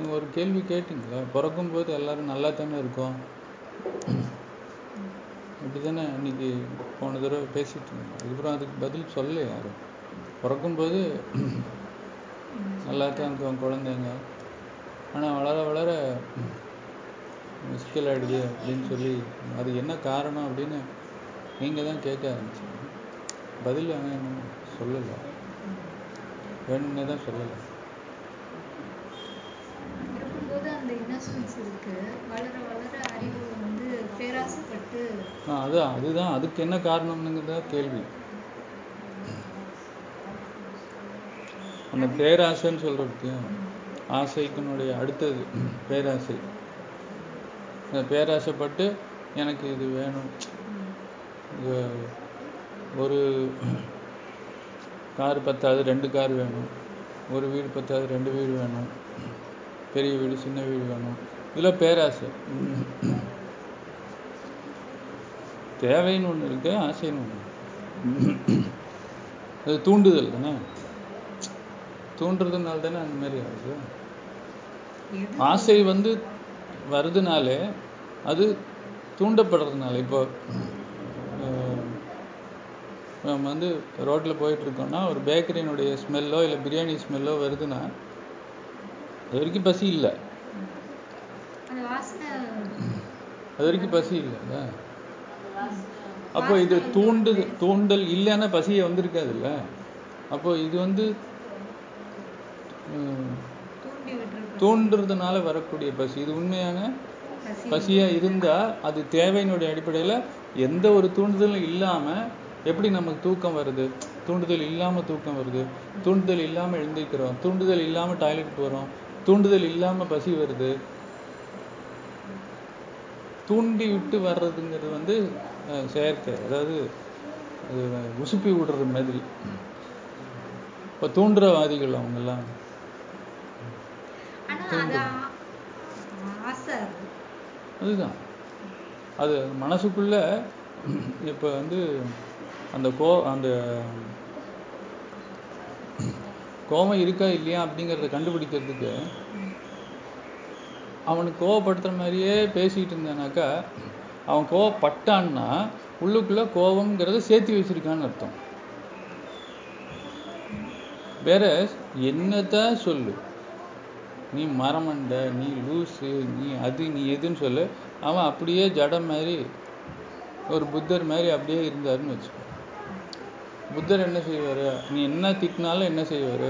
நீங்கள் ஒரு கேள்வி கேட்டிங்களா? பிறக்கும்போது எல்லாரும் நல்லா தானே இருக்கோம்? அப்படி தானே அன்றைக்கி போன தடவை பேசிட்டு இருந்தோம். அதுக்கப்புறம் அதுக்கு பதில் சொல்லலை யாரும். பிறக்கும்போது நல்லா தான் இருக்கும் குழந்தைங்க. ஆனால் வளர வளர முஸ்கில் ஆகிடுது அப்படின்னு சொல்லி அது என்ன காரணம் அப்படின்னு நீங்கள் தான் கேட்க ஆரம்பிச்சீங்க. பதில் ஆனால் இன்னும் சொல்லலை. வேணும்னே தான் சொல்லலை இருக்கும்போது அந்த இருக்கு. வளர வளர அறிவு வந்து பேராசைப்பட்டு அதான் அதுதான். அதுக்கு என்ன காரணம்னுங்கிறத கேள்வி. அந்த பேராசைன்னு சொல்கிறது ஆசைக்குனுடைய அடுத்தது பேராசை. பேராசைப்பட்டு எனக்கு இது வேணும். ஒரு கார் பத்தாது ரெண்டு கார் வேணும். ஒரு வீடு பத்தாது ரெண்டு வீடு வேணும். பெரிய வீடு சின்ன வீடு வேணும். இதில் பேராசை. தேவைன்னு ஒன்று இருக்கு ஆசைன்னு ஒன்று அது தூண்டுதல் தானே? தூண்டுறதுனால தானே அந்த மாதிரி ஆகுது. ஆசை வந்து வருதுனாலே அது தூண்டப்படுறதுனால. இப்போ நம்ம வந்து ரோட்டில் போயிட்டுருக்கோம்னா ஒரு பேக்கரியினுடைய ஸ்மெல்லோ இல்லை பிரியாணி ஸ்மெல்லோ வருதுன்னா அது வரைக்கும் பசி இல்லை. அது வரைக்கும் பசி இல்லைல்ல அப்போ இது தூண்டு தூண்டல் இல்லைன்னா பசியே வந்திருக்காதுல்ல? அப்போ இது வந்து தூண்டுறதுனால வரக்கூடிய பசி. இது உண்மையான பசி பசியா இருந்தா அது தேவையினுடைய அடிப்படையில் எந்த ஒரு தூண்டுதலும் இல்லாம எப்படி நமக்கு தூக்கம் வருது? தூண்டுதல் இல்லாம தூக்கம் வருது. தூண்டுதல் இல்லாம எழுந்திருக்கிறோம். தூண்டுதல் இல்லாம டாய்லெட் போறோம். தூண்டுதல் இல்லாம பசி வருது. தூண்டி விட்டு வர்றதுங்கிறது வந்து செயற்கை. அதாவது அது உசுப்பி விடுறது மாதிரி. இப்போ தூண்டுறவாதிகள் அவங்கெல்லாம். அதுதான். அது மனசுக்குள்ள இப்போ வந்து அந்த கோ அந்த கோபம் இருக்கா இல்லையா அப்படிங்கிறத கண்டுபிடிக்கிறதுக்கு அவனுக்கு கோவப்படுத்துற மாதிரியே பேசிட்டு இருந்தானாக்கா அவன் கோவப்பட்டான்னா உள்ளுக்குள்ள கோபம்ங்கிறத சேர்த்து வச்சிருக்கான்னு அர்த்தம். வேற என்னத்த சொல்லு? நீ மரமண்ட நீ லூசு நீ அது நீ எதுன்னு சொல்லு. அவன் அப்படியே ஜடம் மாதிரி ஒரு புத்தர் மாதிரி அப்படியே இருந்தாருன்னு வச்சுக்கோ. புத்தர் என்ன செய்வாரு? நீ என்ன திட்டினாலும் என்ன செய்வாரு?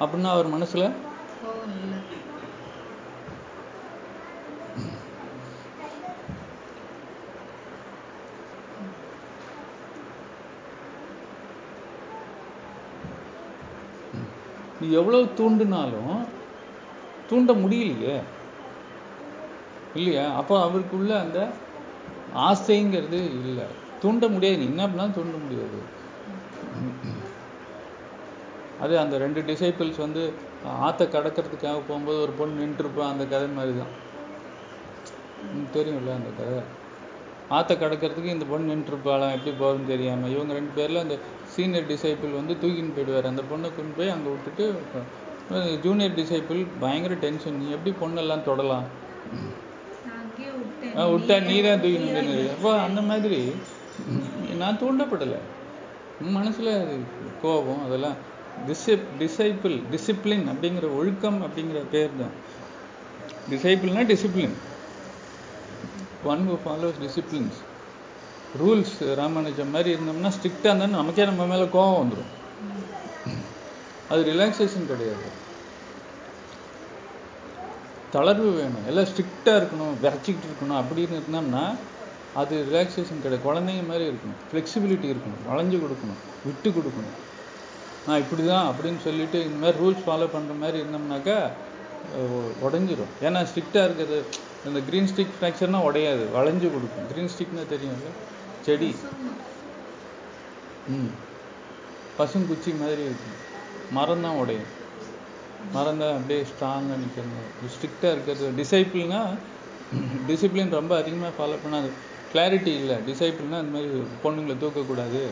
அப்படின்னா அவர் மனசுல நீ எவ்வளவு தூண்டினாலும் தூண்ட முடியலையே? இல்லையா? அப்போ அவருக்குள்ள அந்த ஆசைங்கிறது இல்லை. தூண்ட முடியாது. என்ன பண்ணாலும் தூண்ட முடியாது. அது அந்த ரெண்டு டிசைபிள்ஸ் வந்து ஆற்றை கடக்கிறதுக்காக போகும்போது ஒரு பொண்ணு நின்றுருப்பா அந்த கதை மாதிரி தான் தெரியும்ல அந்த கதை? ஆற்றை கடக்கிறதுக்கு இந்த பொண்ணு நின்றுருப்பாளாம் எப்படி போகுதுன்னு தெரியாமல் இவங்க ரெண்டு பேரில் அந்த சீனியர் டிசைபிள் வந்து தூக்கின்னு போயிடுவார். அந்த பொண்ணை கொண்டு போய் அங்கே விட்டுட்டு ஜூனியர் டிசைபிள் பயங்கர டென்ஷன் நீ எப்படி பொண்ணெல்லாம் தொடலாம்? விட்டா நீ தான் தூக்கின்னு அப்போ அந்த மாதிரி நான் தூண்டப்படலை. உன் மனசில் கோபம் அதெல்லாம் டிசிப் டிசைப்பிள் டிசிப்ளின் அப்படிங்கிற ஒழுக்கம் அப்படிங்கிற பேர் தான் டிசைபிள்னா discipline one who follows disciplines rules Ramanujam மாதிரி இருந்தோம்னா ஸ்ட்ரிக்டாக இருந்தால் நமக்கே நம்ம மேலே கோபம் வந்துடும் அது ரிலாக்ஸேஷன் கிடையாது. தளர்வு வேணும். எல்லாம் ஸ்ட்ரிக்டாக இருக்கணும் விரச்சிக்கிட்டு இருக்கணும். அப்படின்னு இருந்தோம்னா அது ரிலாக்ஸேஷன் கிடையாது. குழந்தைங்க மாதிரி இருக்கணும். ஃப்ளெக்சிபிலிட்டி இருக்கணும். வளைஞ்சு கொடுக்கணும். விட்டு கொடுக்கணும். நான் இப்படி தான் அப்படின்னு சொல்லிட்டு இந்த மாதிரி ரூல்ஸ் ஃபாலோ பண்ணுற மாதிரி இருந்தோம்னாக்கா உடஞ்சிரும். ஏன்னா ஸ்ட்ரிக்டாக இருக்கிறது இந்த க்ரீன் ஸ்டிக் ஃப்ராக்சர்னால் உடையாது. வளைஞ்சு கொடுக்கும். க்ரீன் ஸ்டிக்னா தெரியும்ல செடி. ம். பசுங்குச்சி மாதிரி இருக்கும். மரம் தான் உடையும். மரம் தான் அப்படியே ஸ்ட்ராங்காக நிற்கிறது. ஸ்ட்ரிக்டாக இருக்கிறது. டிசைபிள்னா டிசிப்ளின் ரொம்ப அதிகமாக ஃபாலோ பண்ணாது. கிளாரிட்டி இல்லை. டிசைபிள்னா அந்த மாதிரி பொண்ணுங்களை தூக்கக்கூடாது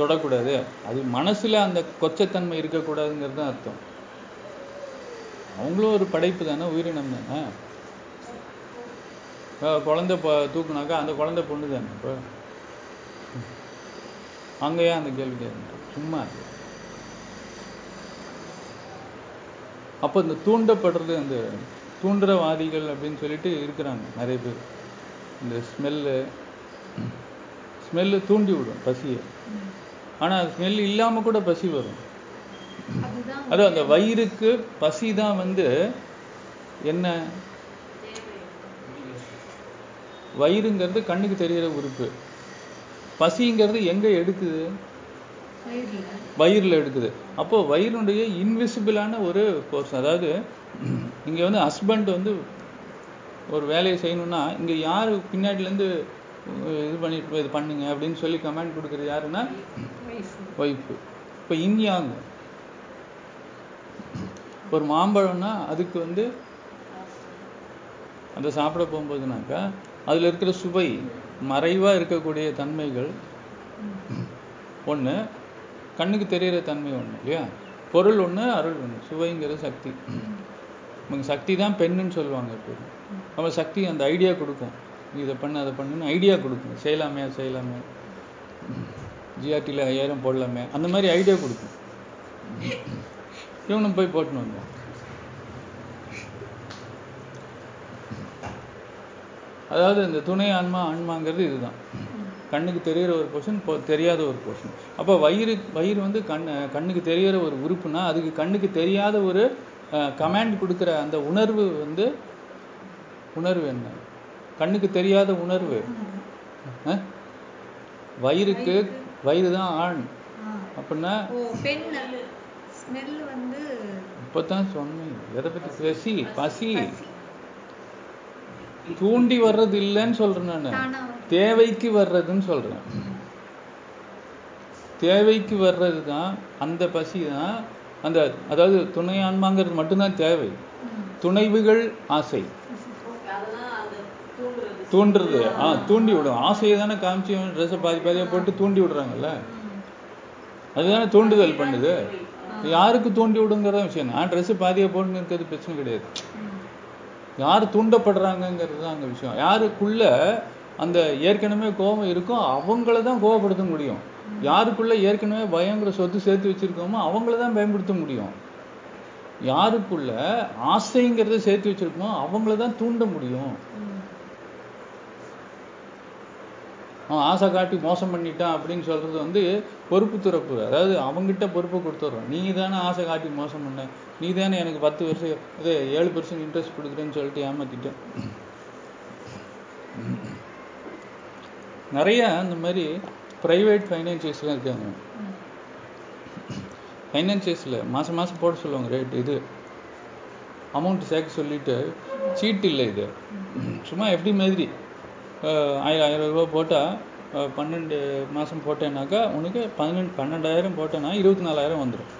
தொடக்கூடாது. அது மனசில் அந்த கொச்சத்தன்மை இருக்கக்கூடாதுங்கிறது தான் அர்த்தம். அவங்களும் ஒரு படைப்பு தானே உயிரினம் தானே? குழந்தை ப தூக்குனாக்கா அந்த குழந்தை பொண்ணு தானே இப்போ? அங்கே ஏன் அந்த கேள்வி கேட்குறேன் சும்மா அப்போ இந்த தூண்டப்படுறது அந்த தூண்டுறவாதிகள் அப்படின்னு சொல்லிட்டு இருக்கிறாங்க நிறைய பேர். இந்த ஸ்மெல்லு ஸ்மெல்லு தூண்டி விடும் பசியை. ஆனால் ஸ்மெல் இல்லாமல் கூட பசி வரும். அது அந்த வயிறுக்கு பசி தான் வந்து என்ன? வயிறுங்கிறது கண்ணுக்கு தெரிகிற உறுப்பு. பசிங்கிறது எங்கே எடுக்குது? வயிறுல. எடுக்குது. அப்போ வயிறுடைய இன்விசிபிளான ஒரு கோர்ஸ் அதாவது இங்கே வந்து ஹஸ்பண்ட் வந்து ஒரு வேலையை செய்யணும்னா இங்கே யார் பின்னாடிலேருந்து இது பண்ணிட்டு இது பண்ணுங்க அப்படின்னு சொல்லி கமெண்ட் கொடுக்குறது யாருன்னா? ஒய்ஃபு இப்போ இந்தியாங்க. ஒரு மாம்பழம்னா அதுக்கு வந்து அந்த சாப்பிட போகும்போதுனாக்கா அதில் இருக்கிற சுவை மறைவாக இருக்கக்கூடிய தன்மைகள். ஒன்று கண்ணுக்கு தெரிகிற தன்மை ஒன்று இல்லையா? பொருள் ஒன்று அருள் ஒன்று சுவைங்கிறது சக்தி. நமக்கு சக்தி தான் பெண்ணுன்னு சொல்லுவாங்க எப்போது நம்ம சக்தி அந்த ஐடியா கொடுக்கும். நீ இதை பண்ணு அதை பண்ணுன்னு ஐடியா கொடுக்கும். செய்யலாமே செய்யலாமே. ஜிஆர்டியில் ஐயாயிரம் போடலாமே. அந்த மாதிரி ஐடியா கொடுக்கும். இவனும் போய் போட்டுன்னு வந்தான் அதாவது இந்த துணை ஆன்மா ஆன்மாங்கிறது இதுதான். கண்ணுக்கு தெரிகிற ஒரு போர்ஷன் தெரியாத ஒரு போர்ஷன் அப்போ வயிறு வயிறு வந்து கண் கண்ணுக்கு தெரிகிற ஒரு உறுப்புனா அதுக்கு கண்ணுக்கு தெரியாத ஒரு கமாண்ட் கொடுக்குற அந்த உணர்வு வந்து உணர்வு என்ன? கண்ணுக்கு தெரியாத உணர்வு? வயிறுக்கு வயிறு தான் ஆண். அப்படின்னா இப்போ தான் சொன்னேன். எதை பற்றி பசி. பசி. தூண்டி வர்றது இல்லைன்னு சொல்கிறேன் நான்? தேவைக்கு வர்றதுன்னு சொல்கிறேன் தேவைக்கு வர்றது தான் அந்த பசி தான் அந்த அதாவது துணை ஆன்மாங்கிறது மட்டும்தான் தேவை. துணைவுகள் ஆசை. தூண்டுறது. ஆ தூண்டி விடும். ஆசையை தானே காமிச்சு ட்ரெஸ்ஸை பாதி பாதியாக போட்டு தூண்டி விடுறாங்கல்ல? அதுதானே தூண்டுதல் பண்ணுது. யாருக்கு தூண்டி விடுங்கிறத விஷயம் நான் ட்ரெஸ்ஸு பாதியாக போட்டுன்னு இருக்கிறது பிரச்சனை கிடையாது. யார் தூண்டப்படுறாங்கங்கிறது தான் அங்கே விஷயம். யாருக்குள்ள அந்த ஏற்கனவே கோபம் இருக்கோ அவங்கள தான் கோவப்படுத்த முடியும். யாருக்குள்ள ஏற்கனவே பயங்கிற சொத்து சேர்த்து வச்சிருக்கோமோ அவங்கள தான் பயன்படுத்த முடியும். யாருக்குள்ள ஆசைங்கிறத சேர்த்து வச்சிருக்கோமோ அவங்கள தான் தூண்ட முடியும். அவன் ஆசை காட்டி மோசம் பண்ணிட்டான் அப்படின்னு சொல்றது வந்து பொறுப்பு துறப்பு. அதாவது அவங்ககிட்ட பொறுப்பை கொடுத்துட்றோம் நீ தானே ஆசை காட்டி மோசம் பண்ண. நீ தானே எனக்கு பத்து வருஷம் இது ஏழு பர்சன்ட் இன்ட்ரெஸ்ட் கொடுக்குறேன்னு சொல்லிட்டு ஏமாத்திட்டேன் நிறைய இந்த மாதிரி ப்ரைவேட் ஃபைனான்சியஸ்லாம் இருக்காங்க. ஃபைனான்சியஸில் மாதம் மாதம் போட சொல்லுவாங்க ரேட் இது. அமௌண்ட் சேர்க்க சொல்லிட்டு சீட்டு இல்லை இது. சும்மா எப்படி மாதிரி ஆயிரம் ஆயிரம் ரூபா போட்டால் பன்னெண்டு மாதம் போட்டேன்னாக்கா உனக்கு பதினெண்டு பன்னெண்டாயிரம் போட்டேன்னா இருபத்தி நாலாயிரம் வந்துடும்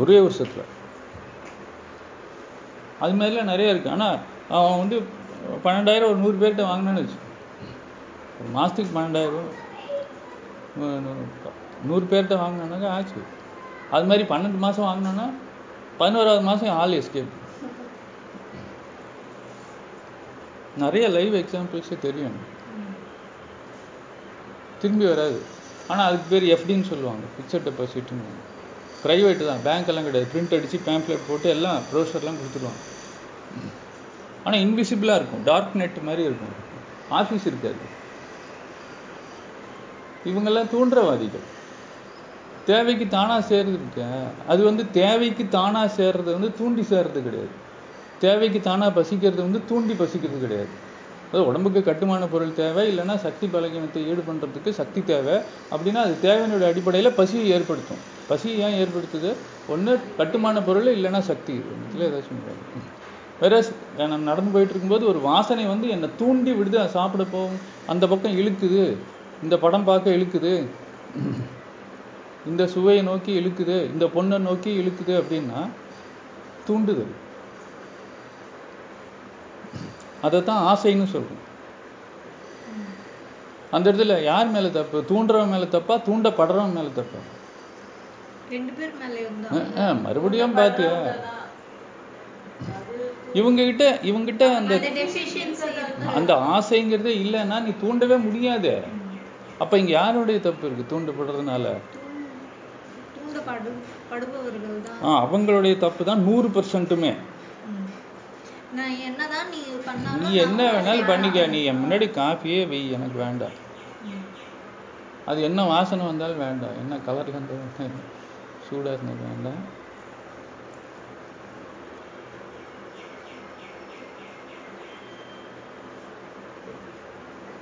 ஒரே வருஷத்தில். அது மாதிரிலாம் நிறைய இருக்குது ஆனால் அவன் வந்து பன்னெண்டாயிரம் ஒரு நூறு பேர்கிட்ட வாங்கினான்னு வச்சு ஒரு மாதத்துக்கு பன்னெண்டாயிரம் நூறு பேர்கிட்ட வாங்கினானாக்கா ஆச்சு. அது மாதிரி பன்னெண்டு மாதம் வாங்கினோன்னா பதினோராவது மாதம் ஆள் எஸ்கேப் நிறைய லைவ் எக்ஸாம்பிள்ஸே தெரியும். திரும்பி வராது. ஆனால் அதுக்கு பேர் எஃப்டின்னு சொல்லுவாங்க. ஃபிக்ஸட் டெபாசிட்னு ப்ரைவேட்டு தான். பேங்க் எல்லாம் கிடையாது. பிரிண்ட் அடித்து பேம்ப்ளெட் போட்டு எல்லாம் ப்ரௌசர்லாம் கொடுத்துருவாங்க ஆனால் இன்விசிபிளாக இருக்கும். டார்க் நெட் மாதிரி இருக்கும். ஆஃபீஸ் இருக்காது. இவங்கெல்லாம் தூண்டுறவாதிகள் தேவைக்கு தானாக சேர்றது அது வந்து தேவைக்கு தானாக சேர்றது வந்து தூண்டி சேர்றது கிடையாது. தேவைக்கு தானாக பசிக்கிறது வந்து தூண்டி பசிக்கிறது கிடையாது. அது உடம்புக்கு கட்டுமான பொருள் தேவை இல்லைன்னா சக்தி பலகீனத்தை ஈடு பண்ணுறதுக்கு சக்தி தேவை. அப்படின்னா அது தேவையினுடைய அடிப்படையில் பசியை ஏற்படுத்தும். பசி ஏன் ஏற்படுத்துது? ஒன்று கட்டுமான பொருள் இல்லைன்னா சக்தி. இதில் ஏதாச்சும் வேற நான் நடந்து போயிட்டு இருக்கும்போது ஒரு வாசனை வந்து என்னை தூண்டி விடுது. அது சாப்பிட போகும் அந்த பக்கம் இழுக்குது. இந்த படம் பார்க்க இழுக்குது. இந்த சுவையை நோக்கி இழுக்குது. இந்த பொண்ணை நோக்கி இழுக்குது அப்படின்னா தூண்டுதல். அதை தான் ஆசைன்னு சொல்றோம். அந்த இடத்துல யார் மேல தப்பு? தூண்டுறவன் மேல தப்பா? தூண்டப்படுறவன் மேல தப்பா? மறுபடியும் பார்த்தியா? இவங்க கிட்ட இவங்க கிட்ட அந்த அந்த ஆசைங்கிறதே இல்லைன்னா நீ தூண்டவே முடியாது. அப்ப இங்க யாருடைய தப்பு இருக்கு? தூண்டப்படுறதுனால. ஆ அவங்களுடைய தப்பு தான் நூறு பர்சன்ட்டுமே நீ என்ன வேணாலும் பண்ணிக்க. நீ என் முன்னாடி காஃபியே வை எனக்கு வேண்டாம். அது என்ன வாசனை வந்தாலும் வேண்டாம். என்ன கலர்ல இருந்தாலும் சூடா இருந்தாலும் வேண்டாம்.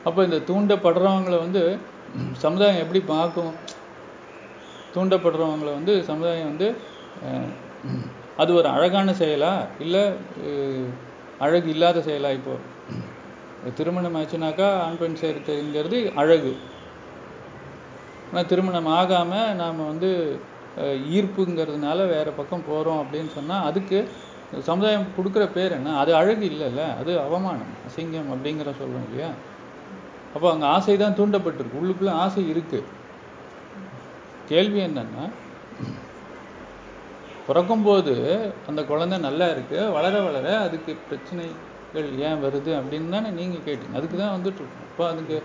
அப்போ இந்த தூண்டப்படுறவங்களை வந்து சமுதாயம் எப்படி பார்க்கும்? தூண்டப்படுறவங்களை வந்து சமுதாயம் வந்து அது ஒரு அழகான செயலா? இல்லை அழகு இல்லாத செயலா இப்போ? திருமணம் ஆச்சுனாக்கா ஆண் பெண் சேர்த்துங்கிறது அழகு. ஆனால் திருமணம் ஆகாமல் நாம் வந்து ஈர்ப்புங்கிறதுனால வேற பக்கம் போகிறோம் அப்படின்னு சொன்னால் அதுக்கு சமுதாயம் கொடுக்குற பேர் என்ன? அது அழகு இல்லைல்ல அது அவமானம் அசிங்கம் அப்படிங்கிற சொல்கிறோம் இல்லையா? அப்போ அங்கே ஆசை தான் தூண்டப்பட்டிருக்கு. உள்ளுக்குள்ள ஆசை இருக்கு. கேள்வி என்னன்னா பிறக்கும்போது அந்த குழந்தை நல்லா இருக்கு வளர வளர அதுக்கு பிரச்சனைகள் ஏன் வருது அப்படின்னு தானே நீங்க கேட்டீங்க. அதுக்கு தான் வந்துட்டு இருக்கோம் இப்போ அதுக்கு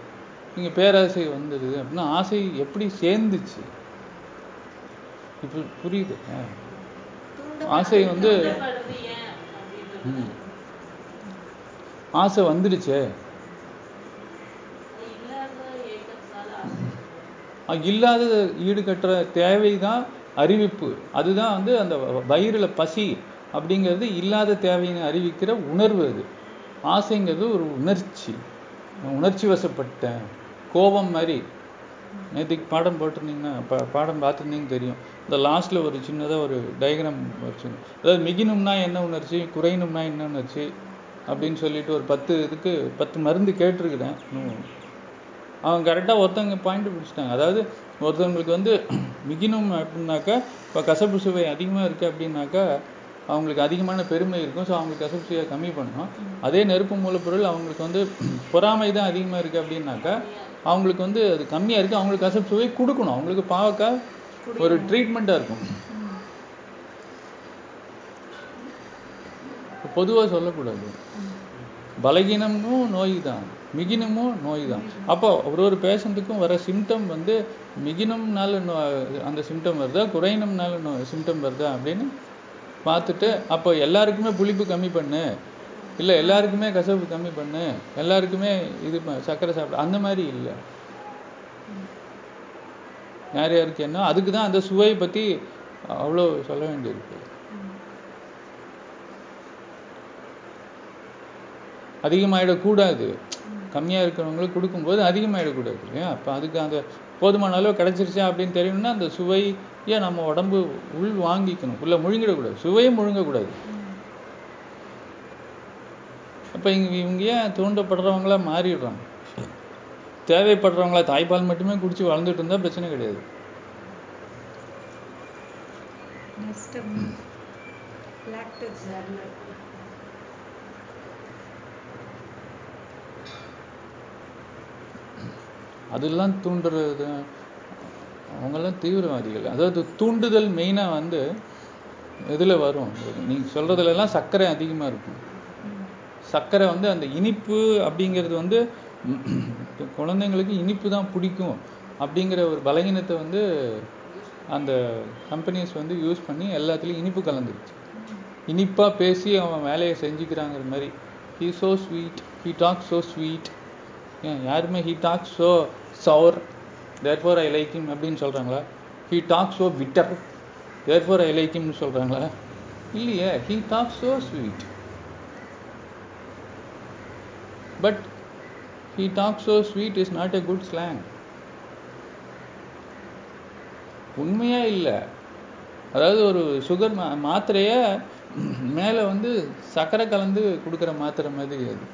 நீங்க பேராசை வந்தது அப்படின்னா ஆசை எப்படி சேர்ந்துச்சு? இப்போ புரியுது. ஆசை வந்து. ஆசை வந்துடுச்சே அது இல்லாத ஏக்கத்தினால ஆசை வருது. இல்லாத ஈடுகட்டுற தேவை தான் அறிவிப்பு. அதுதான் வந்து அந்த வ- வயிறுல பசி அப்படிங்கிறது இல்லாத தேவையை அறிவிக்கிற உணர்வு அது. ஆசைங்கிறது ஒரு உணர்ச்சி. நான் உணர்ச்சி வசப்பட்டேன். கோபம் மாதிரி. நேற்றுக்கு பாடம் போட்டிருந்தீங்கன்னா பா பாடம் பார்த்துருந்தீங்க தெரியும். இந்த லாஸ்ட்ல ஒரு சின்னதாக ஒரு டயக்ராம் வச்சு அதாவது மிகினும்னா என்ன உணர்ச்சி குறையணும்னா என்ன உணர்ச்சி அப்படின்னு சொல்லிட்டு ஒரு பத்து இதுக்கு பத்து மருந்து கேட்டிருக்கிறேன். இன்னும் அவங்க கரெக்டாக ஒருத்தவங்க பாயிண்ட் பிடிச்சிட்டாங்க. அதாவது ஒருத்தவங்களுக்கு வந்து மிகினும் அப்படின்னாக்கா இப்போ கசப்பு சுவை அதிகமாக இருக்குது அப்படின்னாக்கா அவங்களுக்கு அதிகமான பெருமை இருக்கும். ஸோ அவங்களுக்கு கசப்பு சுவையை கம்மி பண்ணணும். அதே நெருப்பு மூலப்பொருள் அவங்களுக்கு வந்து பொறாமை தான் அதிகமாக இருக்குது அப்படின்னாக்கா அவங்களுக்கு வந்து அது கம்மியாக இருக்குது அவங்களுக்கு கசப்பு சுவை கொடுக்கணும். அவங்களுக்கு பாவக்காய் ஒரு ட்ரீட்மெண்ட்டாக இருக்கும். பொதுவாக சொல்லக்கூடாது. பலகீனமும் நோய் தான். மிகினமும் நோய் தான் அப்போ ஒரு ஒரு பேஷண்ட்டுக்கும் வர சிம்டம் வந்து மிகினம்னால நோ அந்த சிம்டம் வருதா குறையினம்னால நோ சிம்டம் வருதா அப்படின்னு பார்த்துட்டு அப்போ எல்லாருக்குமே புளிப்பு கம்மி பண்ணு. இல்லை எல்லாருக்குமே கசப்பு கம்மி பண்ணு. எல்லாருக்குமே இது ப- சர்க்கரை சாப்பிட அந்த மாதிரி இல்லை. யார் யாருக்கு என்ன அதுக்கு தான் அந்த சுவை பற்றி அவ்வளோ சொல்ல வேண்டியிருக்கு. அதிகமாயிடக்கூடாது. கம்மியாக இருக்கிறவங்களுக்கு கொடுக்கும்போது அதிகமாயிடக்கூடாது இல்லையா அப்போ அதுக்கு அந்த போதுமான அளவு கிடைச்சிருச்சா அப்படின்னு தெரியணும்னா அந்த சுவையை நம்ம உடம்பு உள் வாங்கிக்கணும். உள்ள முழுங்கிடக்கூடாது சுவையை முழுங்கக்கூடாது. அப்போ இங்க இவங்க ஏன் தூண்டப்படுறவங்களா மாறிடுறாங்க? தேவைப்படுறவங்களா தாய்ப்பால் மட்டுமே குடிச்சு வளர்ந்துட்டு இருந்தா பிரச்சனை கிடையாது. நெக்ஸ்ட் அதெல்லாம் தூண்டுறது அவங்கெல்லாம் தீவிரவாதிகள். அதாவது தூண்டுதல் மெயினாக வந்து இதில் வரும்? நீங்கள் சொல்றதுல எல்லாம் சர்க்கரை அதிகமாக இருக்கும். சர்க்கரை வந்து அந்த இனிப்பு அப்படிங்கிறது வந்து குழந்தைங்களுக்கு இனிப்பு தான் பிடிக்கும் அப்படிங்கிற ஒரு பலகீனத்தை வந்து அந்த கம்பெனிஸ் வந்து யூஸ் பண்ணி எல்லாத்துலேயும் இனிப்பு கலந்துருச்சு. இனிப்பாக பேசி அவன் வேலையை செஞ்சுக்கிறாங்கிற மாதிரி. He so sweet he talk so sweet ஏன்? யாருமே he talk so sour therefore I like him அப்படின்னு சொல்கிறாங்களா he talk so bitter therefore I like ஹிம்னு சொல்கிறாங்களா இல்லையே he talk so sweet but he talk so sweet is not a good slang உண்மையா இல்லை. அதாவது ஒரு சுகர் மா மாத்திரைய மேலே வந்து சர்க்கரை கலந்து கொடுக்குற மாத்திரை மாதிரி அது.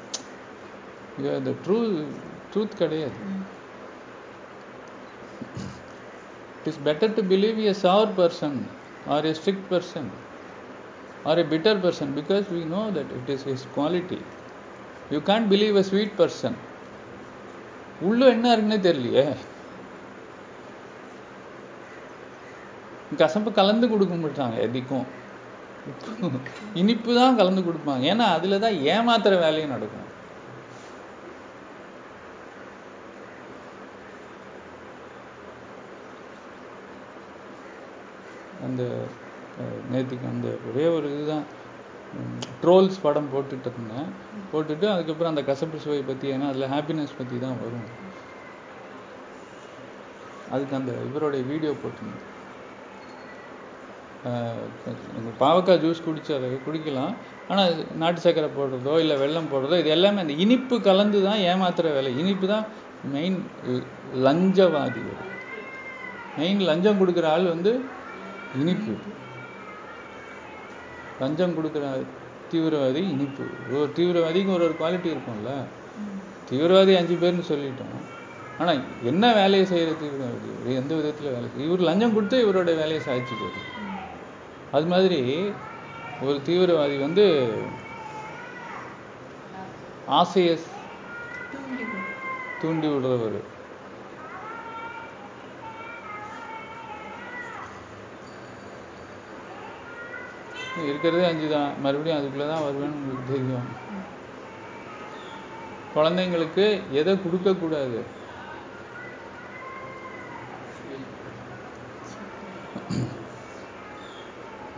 இது ட்ரூ ட்ரூத் கிடையாது. It is better to believe a sour person or a strict person or a bitter person because we know that it is his quality you can't believe a sweet person உள்ள என்ன இருக்குன்னே தெரியலையே. கசப்பு கலந்து கொடுக்க மாட்டாங்க எதுக்கும். இனிப்பு தான் கலந்து கொடுப்பாங்க. ஏன்னா அதில் தான் ஏமாத்துற வேலையும் நடக்கும். அந்த நேற்றுக்கு அந்த ஒரே ஒரு இதுதான். ட்ரோல்ஸ் படம் போட்டுட்டு இருந்தேன். போட்டுட்டு அதுக்கப்புறம் அந்த கசப்பு சுவை பற்றி ஏன்னா அதில் ஹாப்பினஸ் பற்றி தான் வரும். அதுக்கு அந்த இவருடைய வீடியோ போட்டிருந்தேன். இந்த பாவக்காய் ஜூஸ் குடிச்சாரு குடிக்கலாம். ஆனால் நாட்டு சர்க்கரை போடுறதோ இல்லை வெள்ளம் போடுறதோ இது எல்லாமே அந்த இனிப்பு கலந்து தான் ஏமாத்துற வேலை. இனிப்பு தான் மெயின் லஞ்சவாதி மெயின் லஞ்சம் கொடுக்குற ஆள் வந்து இனிப்பு. லஞ்சம் கொடுக்குற தீவிரவாதி இனிப்பு. ஒரு தீவிரவாதிக்கு ஒரு ஒரு குவாலிட்டி இருக்கும்ல. தீவிரவாதி அஞ்சு பேர்னு சொல்லிட்டோம். ஆனால் என்ன வேலையை செய்கிற தீவிரவாதி? இவர் எந்த விதத்தில் வேலை? இவர் லஞ்சம் கொடுத்து இவரோட வேலையை சாதிச்சுக்கிறது அது மாதிரி ஒரு தீவிரவாதி வந்து ஆசையை தூண்டி விடுறவர். இருக்கிறதே அஞ்சு தான் மறுபடியும் அதுக்குள்ளே தான் வருவேன்னு உங்களுக்கு தெரியும். குழந்தைங்களுக்கு எதை கொடுக்கக்கூடாது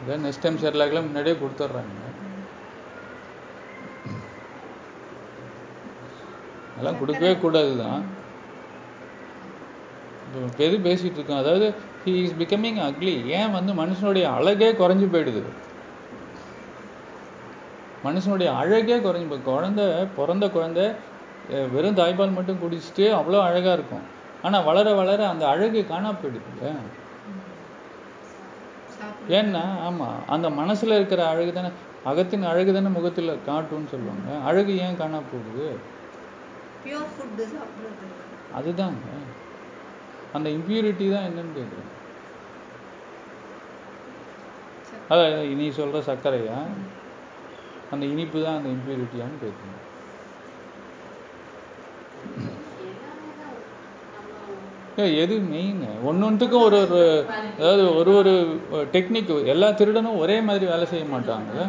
இதை நெக்ஸ்ட் டைம் செர்லாக்கெலாம் முன்னாடியே கொடுத்துட்றாங்க. அதெல்லாம் கொடுக்கவே கூடாது தான் பேசிட்டு பேசிகிட்டு இருக்கோம் அதாவது ஹி இஸ் பிகமிங் அக்லி ஏன் வந்து மனுஷனுடைய அழகே குறைஞ்சு போயிடுது? மனுஷனுடைய அழகே குறைஞ்சு போய் குழந்தை பிறந்த குழந்தை வெறும் தாய்ப்பால் மட்டும் குடிச்சிட்டு அவ்வளோ அழகாக இருக்கும். ஆனால் வளர வளர அந்த அழகு காணா போயிடுது சாப்பிடும் ஏன்னா ஆமாம் அந்த மனசில் இருக்கிற அழகு தானே அகத்தின் அழகு தானே முகத்தில் காட்டும்னு சொல்லுவாங்க. அழகு ஏன் காணா போகுது? அதுதாங்க அந்த இம்ப்யூரிட்டி தான் என்னன்னு கேட்குறேன் அதான் நீ சொல்கிற சர்க்கரையா? அந்த இனிப்பு தான் அந்த இம்ப்யூரிட்டியான்னு ஏய், எது மெயின் ஒன்னொன்றுக்கும் ஒரு ஒரு அதாவது ஒரு ஒரு டெக்னிக் எல்லா திருடனும் ஒரே மாதிரி வேலை செய்ய மாட்டாங்கல்ல?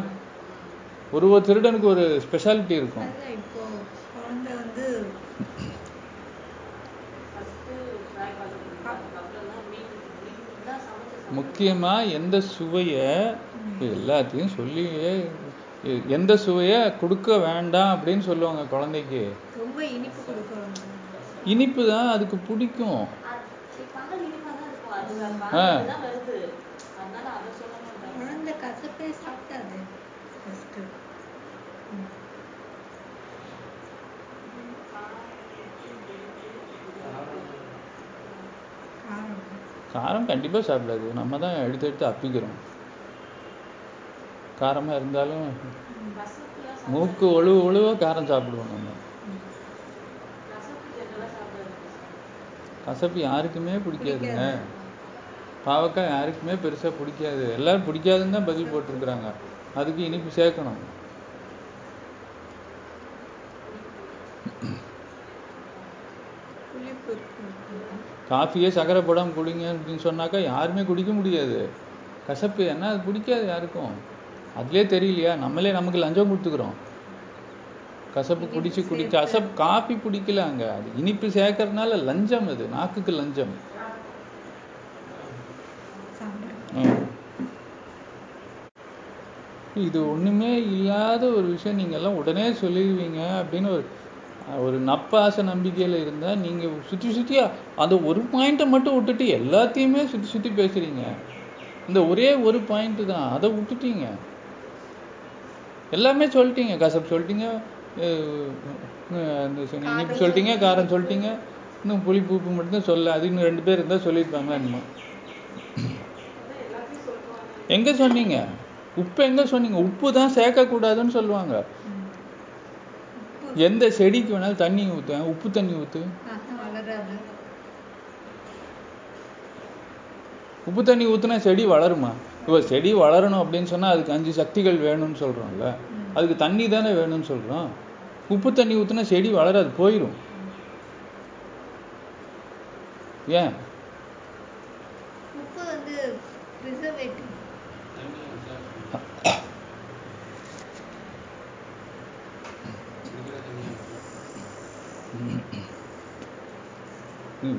ஒரு ஒரு திருடனுக்கு ஒரு ஸ்பெஷாலிட்டி இருக்கும். முக்கியமாக எந்த சுவையை எல்லாத்தையும் சொல்லி எ- எந்த சுவையை கொடுக்க வேண்டாம் அப்படின்னு சொல்லுவாங்க குழந்தைக்கு. ரொம்ப இனிப்பு கொடுக்கணும். இனிப்பு தான் அதுக்கு பிடிக்கும். அது சரி, பகல் இனிப்பா தான் இருக்கும் அது ஆ. பகல் தான் வருது. அதனால அதை சொல்ல மாட்டாங்க. குழந்தை கசப்பே சாப்பிட்டாது ஃபஸ்ட்டு காரம். காரம் கண்டிப்பாக சாப்பிடாது. நம்ம தான் எடுத்து எடுத்து அப்பிக்கிறோம். காரமாக இருந்தாலும் மூக்கு ஒழுவ ஒழுவ காரம் சாப்பிடுவோம் நம்ம. கசப்பு யாருக்குமே பிடிக்காதுங்க. பாவக்காய் யாருக்குமே பெருசாக பிடிக்காது. எல்லாரும் பிடிக்காதுன்னு தான் பதில் போட்டிருக்கிறாங்க. அதுக்கு இனிப்பு சேர்க்கணும். காஃபியே சக்கரை போடாமல் குடிங்க அப்படின்னு சொன்னாக்கா யாருமே குடிக்க முடியாது. கசப்பு என்ன அது பிடிக்காது யாருக்கும். அதுலயே தெரியலையா? நம்மளே நமக்கு லஞ்சம் கொடுத்துக்கிறோம். கசப்பு குடிச்சு குடி சேர்த்து. கசப்பு காஃபி பிடிக்கல அங்க. அது இனிப்பு சேர்க்கறதுனால லஞ்சம் அது. நாக்குக்கு லஞ்சம். இது ஒண்ணுமே இல்லாத ஒரு விஷயம். நீங்க எல்லாம் உடனே சொல்லிடுவீங்க அப்படின்னு ஒரு ஒரு நப்பாச நம்பிக்கையில இருந்தா நீங்க சுத்தி சுத்தியா அந்த ஒரு பாயிண்ட்டை மட்டும் விட்டுட்டு எல்லாத்தையுமே சுத்தி சுத்தி பேசுறீங்க. இந்த ஒரே ஒரு பாயிண்ட் தான். அதை விட்டுட்டீங்க. எல்லாமே சொல்லிட்டீங்க. கசப்பு சொல்லிட்டீங்க. சொன்னீங்க, இனிப்பு சொல்லிட்டீங்க. காரம் சொல்லிட்டீங்க. இன்னும் புளிப்பு உப்பு மட்டும் தான் சொல்ல. அது இன்னும் ரெண்டு பேர் இருந்தால் சொல்லியிருப்பாங்களா என்னமோ. எங்க சொன்னீங்க? உப்பு எங்க சொன்னீங்க? உப்பு தான் சேர்க்கக்கூடாதுன்னு சொல்லுவாங்க. எந்த செடிக்கு வேணாலும் தண்ணி ஊத்து. உப்பு தண்ணி ஊத்து. உப்பு தண்ணி ஊத்துனா செடி வளருமா? இப்போ செடி வளரணும் அப்படின்னு சொன்னால் அதுக்கு அஞ்சு சக்திகள் வேணும்னு சொல்கிறோம்ல அதுக்கு தண்ணி தானே வேணும்னு சொல்கிறோம் உப்பு தண்ணி ஊற்றினா செடி வளராது போயிடும் ஏன்?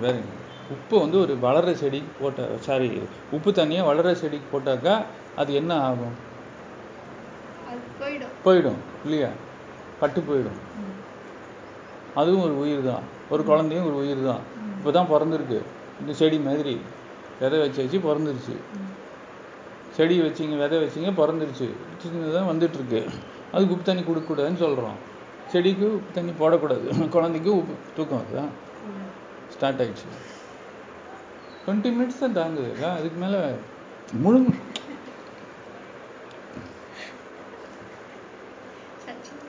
வெரி உப்பு வந்து ஒரு வளர்ற செடிக்கு போட்ட சாரி உப்பு தண்ணியை வளர்ற செடிக்கு போட்டாக்கா அது என்ன ஆகும்? போயிடும். இல்லையா? பட்டு போயிடும். அதுவும் ஒரு உயிர் தான். ஒரு குழந்தையும் ஒரு உயிர் தான். இப்போ தான் பிறந்திருக்கு. இந்த செடி மாதிரி. விதை வச்சு வச்சு பிறந்துருச்சு. செடி வச்சிங்க விதை வச்சிங்க பிறந்துருச்சு. சின்னதாக வந்துட்டுருக்கு. அதுக்கு உப்பு தண்ணி கொடுக்கக்கூடாதுன்னு சொல்கிறோம் செடிக்கு உப்பு தண்ணி போடக்கூடாது. குழந்தைக்கு உப்பு தூக்கம் ம். ஸ்டார்ட் ஆயிடுச்சு. டுவெண்ட்டி மினிட்ஸ் தான் தாங்குது. அதுக்கு மேலே முழுங்கு சச்சின்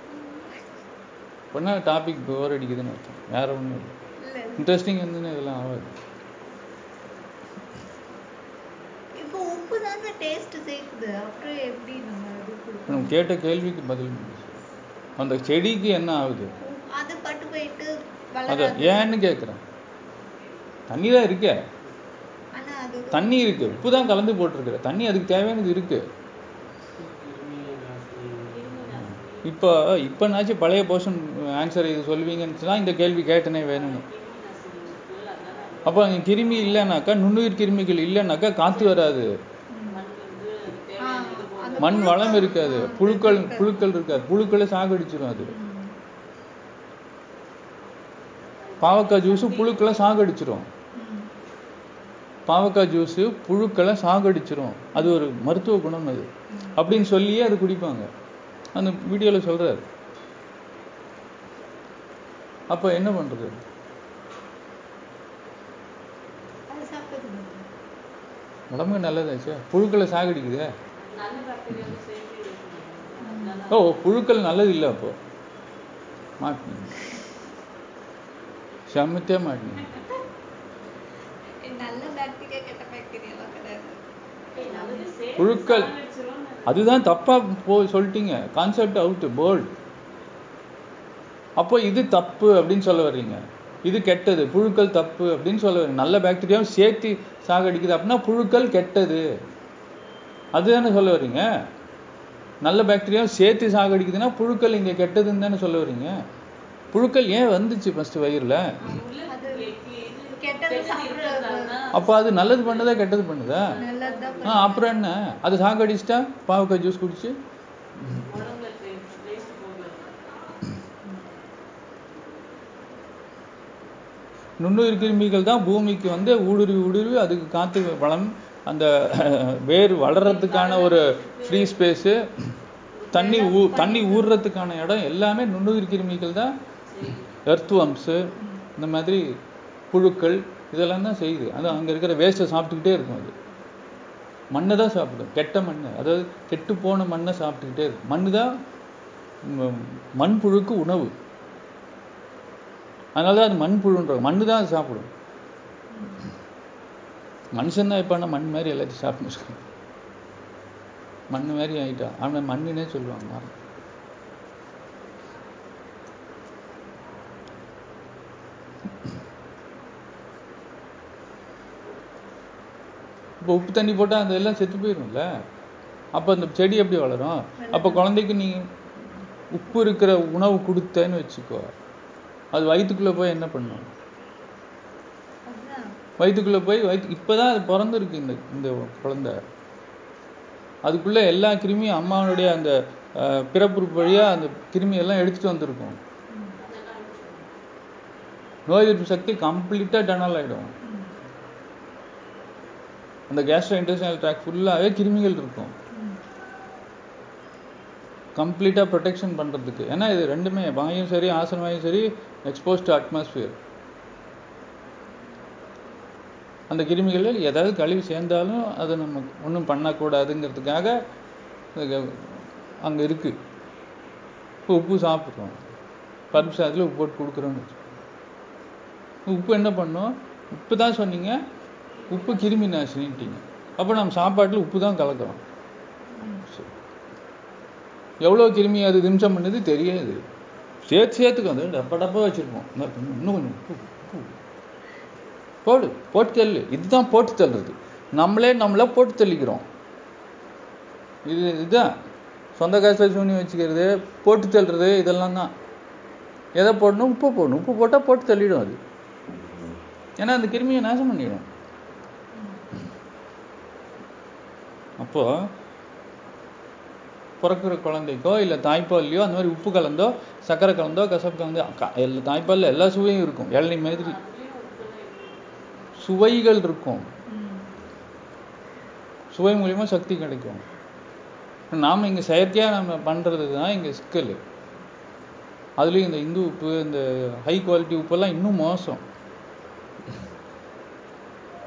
பண்ண டாபிக் போர் அடிக்குதுன்னு அர்த்தம். வேற ஒன்றும் இல்லை. இன்ட்ரெஸ்டிங் இருந்துன்னு இதெல்லாம் ஆகாது. இப்போ உப்பு தானே டேஸ்ட் சேர்க்குது. அப்புறம் எப்படி நம்ம இப்ப கேட்ட கேள்விக்கு பதில் அந்த செடிக்கு என்ன ஆகுது? அது பட்டு போயிட்டு அதை வளராது. ஏன்னு கேட்குறேன் தண்ணி தான் இருக்கே. தண்ணி இருக்கு. உப்பு தான் கலந்து போட்டிருக்கிற தண்ணி அதுக்கு தேவையானது இருக்கு. இப்போ இப்போனாச்சும் பழைய போர்ஷன் ஆன்சர் இது சொல்லுவீங்கன்னு இந்த கேள்வி கேட்டனே வேணும்னு. அப்போ அங்கே கிருமி இல்லைனாக்கா நுண்ணுயிர் கிருமிகள் இல்லைனாக்கா காற்று வராது. மண் வளம் இருக்காது. புழுக்கள் புழுக்கள் இருக்காது. புழுக்களை சாகடிச்சிடும் அது. பாவக்காய் ஜூஸும் புழுக்களை சாகடிச்சிடும் பாவக்காய் ஜூஸு புழுக்களை சாகடிச்சிரும். அது ஒரு மருத்துவ குணம் அது. அப்படின்னு சொல்லியே அது குடிப்பாங்க. அந்த வீடியோவில் சொல்றாரு. அப்போ என்ன மட்டும். உடம்புக்கு நல்லதாச்சே? புழுக்களை சாகடிக்குதே. ஓ புழுக்கள் நல்லது இல்லை அப்போ. மாட்டினீங்க. செம்மத்தே மாட்டினீங்க. நல்ல பாக்டீரியா கெட்ட பாக்டீரியாலாம் கிடையாது. புழுக்கள். அதுதான் தப்பா போ சொல்லிட்டீங்க. கான்செப்ட் அவுட் போல்ட் அப்போ இது தப்பு அப்படின்னு சொல்ல வர்றீங்க. இது கெட்டது. புழுக்கள் தப்பு அப்படின்னு சொல்ல வர்றீங்க. நல்ல பாக்டீரியாவும் சேர்த்து சாகடிக்குது அப்படின்னா புழுக்கள் கெட்டது. அதுதானே சொல்ல வர்றீங்க. நல்ல பாக்டீரியாவும் சேர்த்து சாகடிக்குதுன்னா புழுக்கள் இங்கே கெட்டதுன்னு தானே சொல்ல வர்றீங்க. புழுக்கள் ஏன் வந்துச்சு ஃபர்ஸ்ட் வயிறுல? அப்போ அது நல்லது பண்ணதா கெட்டது பண்ணுதா? ஆ அப்புறம் என்ன? அது சாகடிச்சிட்டா பாவக்காய் ஜூஸ் குடிச்சு? நுண்ணுயிர் கிருமிகள் தான் பூமிக்கு வந்து ஊடுருவி ஊடுருவி அதுக்கு காற்று வளம் அந்த வேர் வளர்றதுக்கான ஒரு ஃப்ரீ ஸ்பேஸு தண்ணி ஊ தண்ணி ஊறுறதுக்கான இடம் எல்லாமே நுண்ணுயிர் கிருமிகள் தான். சரி எர்த்வம்ஸு இந்த மாதிரி புழுக்கள் இதெல்லாம் தான் செய்யுது. அது அங்கே இருக்கிற வேஸ்ட்டை சாப்பிட்டுக்கிட்டே இருக்கும் அது. மண்ணை தான் சாப்பிடும். கெட்ட மண் அதாவது கெட்டு போன மண்ணை சாப்பிட்டுக்கிட்டே இருக்கும். மண் தான் மண்புழுக்கு உணவு. அதனால தான் அது மண்புழுன்ற மண்ணு தான் அது சாப்பிடும். மனுஷன் தான் இப்போ மண் மாதிரி எல்லாத்தையும் சாப்பிட்டு மண் மாதிரி ஆயிட்டான் அவனை மண்ணுனே சொல்லுவாங்க. இப்போ உப்பு தண்ணி போட்டால் அந்த எல்லாம் செத்து போயிடும்ல அப்போ அந்த செடி எப்படி வளரும்? அப்போ குழந்தைக்கு நீ உப்பு இருக்கிற உணவு கொடுத்தேன்னு வச்சுக்கோ. அது வயிற்றுக்குள்ளே போய் என்ன பண்ணும்? வயிற்றுக்குள்ளே போய் வயிற்று இப்போ தான் அது பிறந்திருக்கு இந்த இந்த குழந்தை. அதுக்குள்ளே எல்லா கிருமியும் அம்மாவுடைய அந்த பிறப்புறுப்பு வழியாக அந்த கிருமி எல்லாம் எடுத்துகிட்டு வந்திருக்கும். நோய் எதிர்ப்பு சக்தி கம்ப்ளீட்டாக டனல் ஆகிடும். அந்த கேஸ்ட்ரோ இன்டெஸ்டினல் ட்ராக் ஃபுல்லாகவே கிருமிகள் இருக்கும். கம்ப்ளீட்டாக ப்ரொடெக்ஷன் பண்ணுறதுக்கு ஏன்னா இது ரெண்டுமே வாயும் சரி ஆசனவாயும் சரி எக்ஸ்போஸ் டு அட்மாஸ்பியர் அந்த கிருமிகள் ஏதாவது கழிவு சேர்ந்தாலும் அதை நம்ம ஒன்றும் பண்ணக்கூடாதுங்கிறதுக்காக அங்கே இருக்குது இப்போ உப்பு சாப்பிட்றோம். பருப்பு சாதத்தில் உப்பு போட்டு கொடுக்குறோன்னு உப்பு என்ன பண்ணும்? உப்பு தான் சொன்னீங்க. உப்பு கிருமி நாசினிட்டீங்க அப்போ நம்ம சாப்பாட்டில் உப்பு தான் கலக்கிறோம். எவ்வளோ கிருமி அது திம்சம் பண்ணது தெரியாது. சேர்த்து சேர்த்துக்கு. வந்து டப்பா டப்பா வச்சுருப்போம். இன்னும் கொஞ்சம் உப்பு உப்பு போடு. போட்டு தள்ளு. இதுதான் போட்டு தள்ளுறது. நம்மளே நம்மளை போட்டு தள்ளிக்கிறோம். இது இதுதான். சொந்த காசில் சூனி வச்சுக்கிறது போட்டு தள்ளுறது இதெல்லாம் தான். எதை போடணும்? உப்பு போடணும். உப்பு போட்டால் போட்டு தள்ளிடும் அது. ஏன்னா அந்த கிருமியை நாசம் பண்ணிடும். அப்போ பிறக்கிற குழந்தைக்கோ இல்லை தாய்ப்பால்லையோ அந்த மாதிரி உப்பு கலந்தோ சர்க்கரை கலந்தோ கசப்பு கலந்தோ எல்லா தாய்ப்பாலில் எல்லா சுவையும் இருக்கும். இளநீ மாதிரி. சுவைகள் இருக்கும். சுவை மூலியமா சக்தி கிடைக்கும். நாம இங்க செயற்கையா நம்ம பண்றதுதான் இங்க சிக்கல். அதுலயும் இந்த இந்து உப்பு இந்த ஹை குவாலிட்டி உப்பெல்லாம் இன்னும் மோசம்.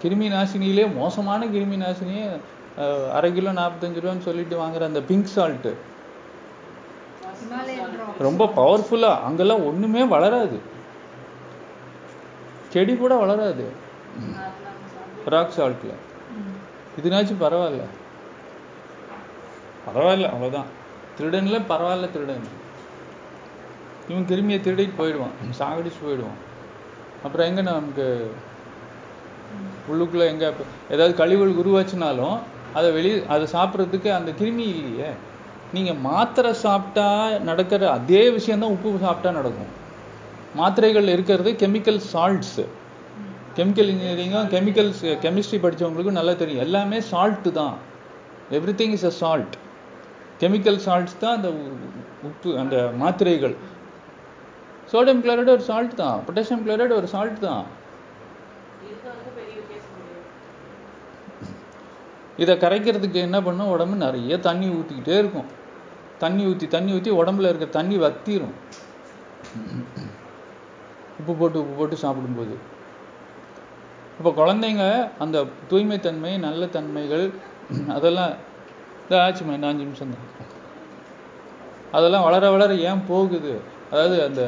கிருமி நாசினியிலே மோசமான கிருமி நாசினியே அரை கிலோ நாற்பத்தஞ்சு ரூபான்னு சொல்லிட்டு வாங்குற அந்த பிங்க் சால்ட்டு. ரொம்ப பவர்ஃபுல்லா அங்கெல்லாம் ஒண்ணுமே வளராது. செடி கூட வளராது. ராக் சால்ட்ல. இதுனாச்சும் பரவாயில்ல. பரவாயில்ல அவ்வளவுதான். திருடன்ல பரவாயில்ல திருடன். இவன் கிருமியை திருடிட்டு போயிடுவான். சாகடிச்சு போயிடுவான். அப்புறம் எங்க நமக்கு உள்ளுக்குள்ள எங்க ஏதாவது கழிவுகள் உருவாச்சுனாலும் அதை வெளி அதை சாப்பிட்றதுக்கு அந்த கிருமி இல்லையே. நீங்கள் மாத்திரை சாப்பிட்டா நடக்கிற அதே விஷயந்தான் உப்பு சாப்பிட்டா நடக்கும். மாத்திரைகள் இருக்கிறது கெமிக்கல் சால்ட்ஸு கெமிக்கல் இன்ஜினியரிங்கும் கெமிக்கல்ஸ் கெமிஸ்ட்ரி படித்தவங்களுக்கும் நல்லா தெரியும். எல்லாமே சால்ட்டு தான். Everything is a salt chemical salts தான் அந்த உ- உப்பு அந்த மாத்திரைகள். சோடியம் குளோரைடு ஒரு சால்ட் தான். பொட்டாசியம் குளோரைடு ஒரு சால்ட் தான் இதுக்கு வந்து பெரிய வித்தியாசம் கிடையாது இதை கரைக்கிறதுக்கு என்ன பண்ணும்? உடம்பு நிறைய தண்ணி ஊற்றிக்கிட்டே இருக்கும். தண்ணி ஊற்றி தண்ணி ஊற்றி உடம்புல இருக்க தண்ணி வத்திரும். உப்பு போட்டு உப்பு போட்டு சாப்பிடும்போது. இப்போ குழந்தைங்க அந்த தூய்மைத்தன்மை நல்ல தன்மைகள் அதெல்லாம் இதான் ஆச்சுமா இன்னும் அஞ்சு நிமிஷம் தான். அதெல்லாம் வளர வளர ஏன் போகுது? அதாவது அந்த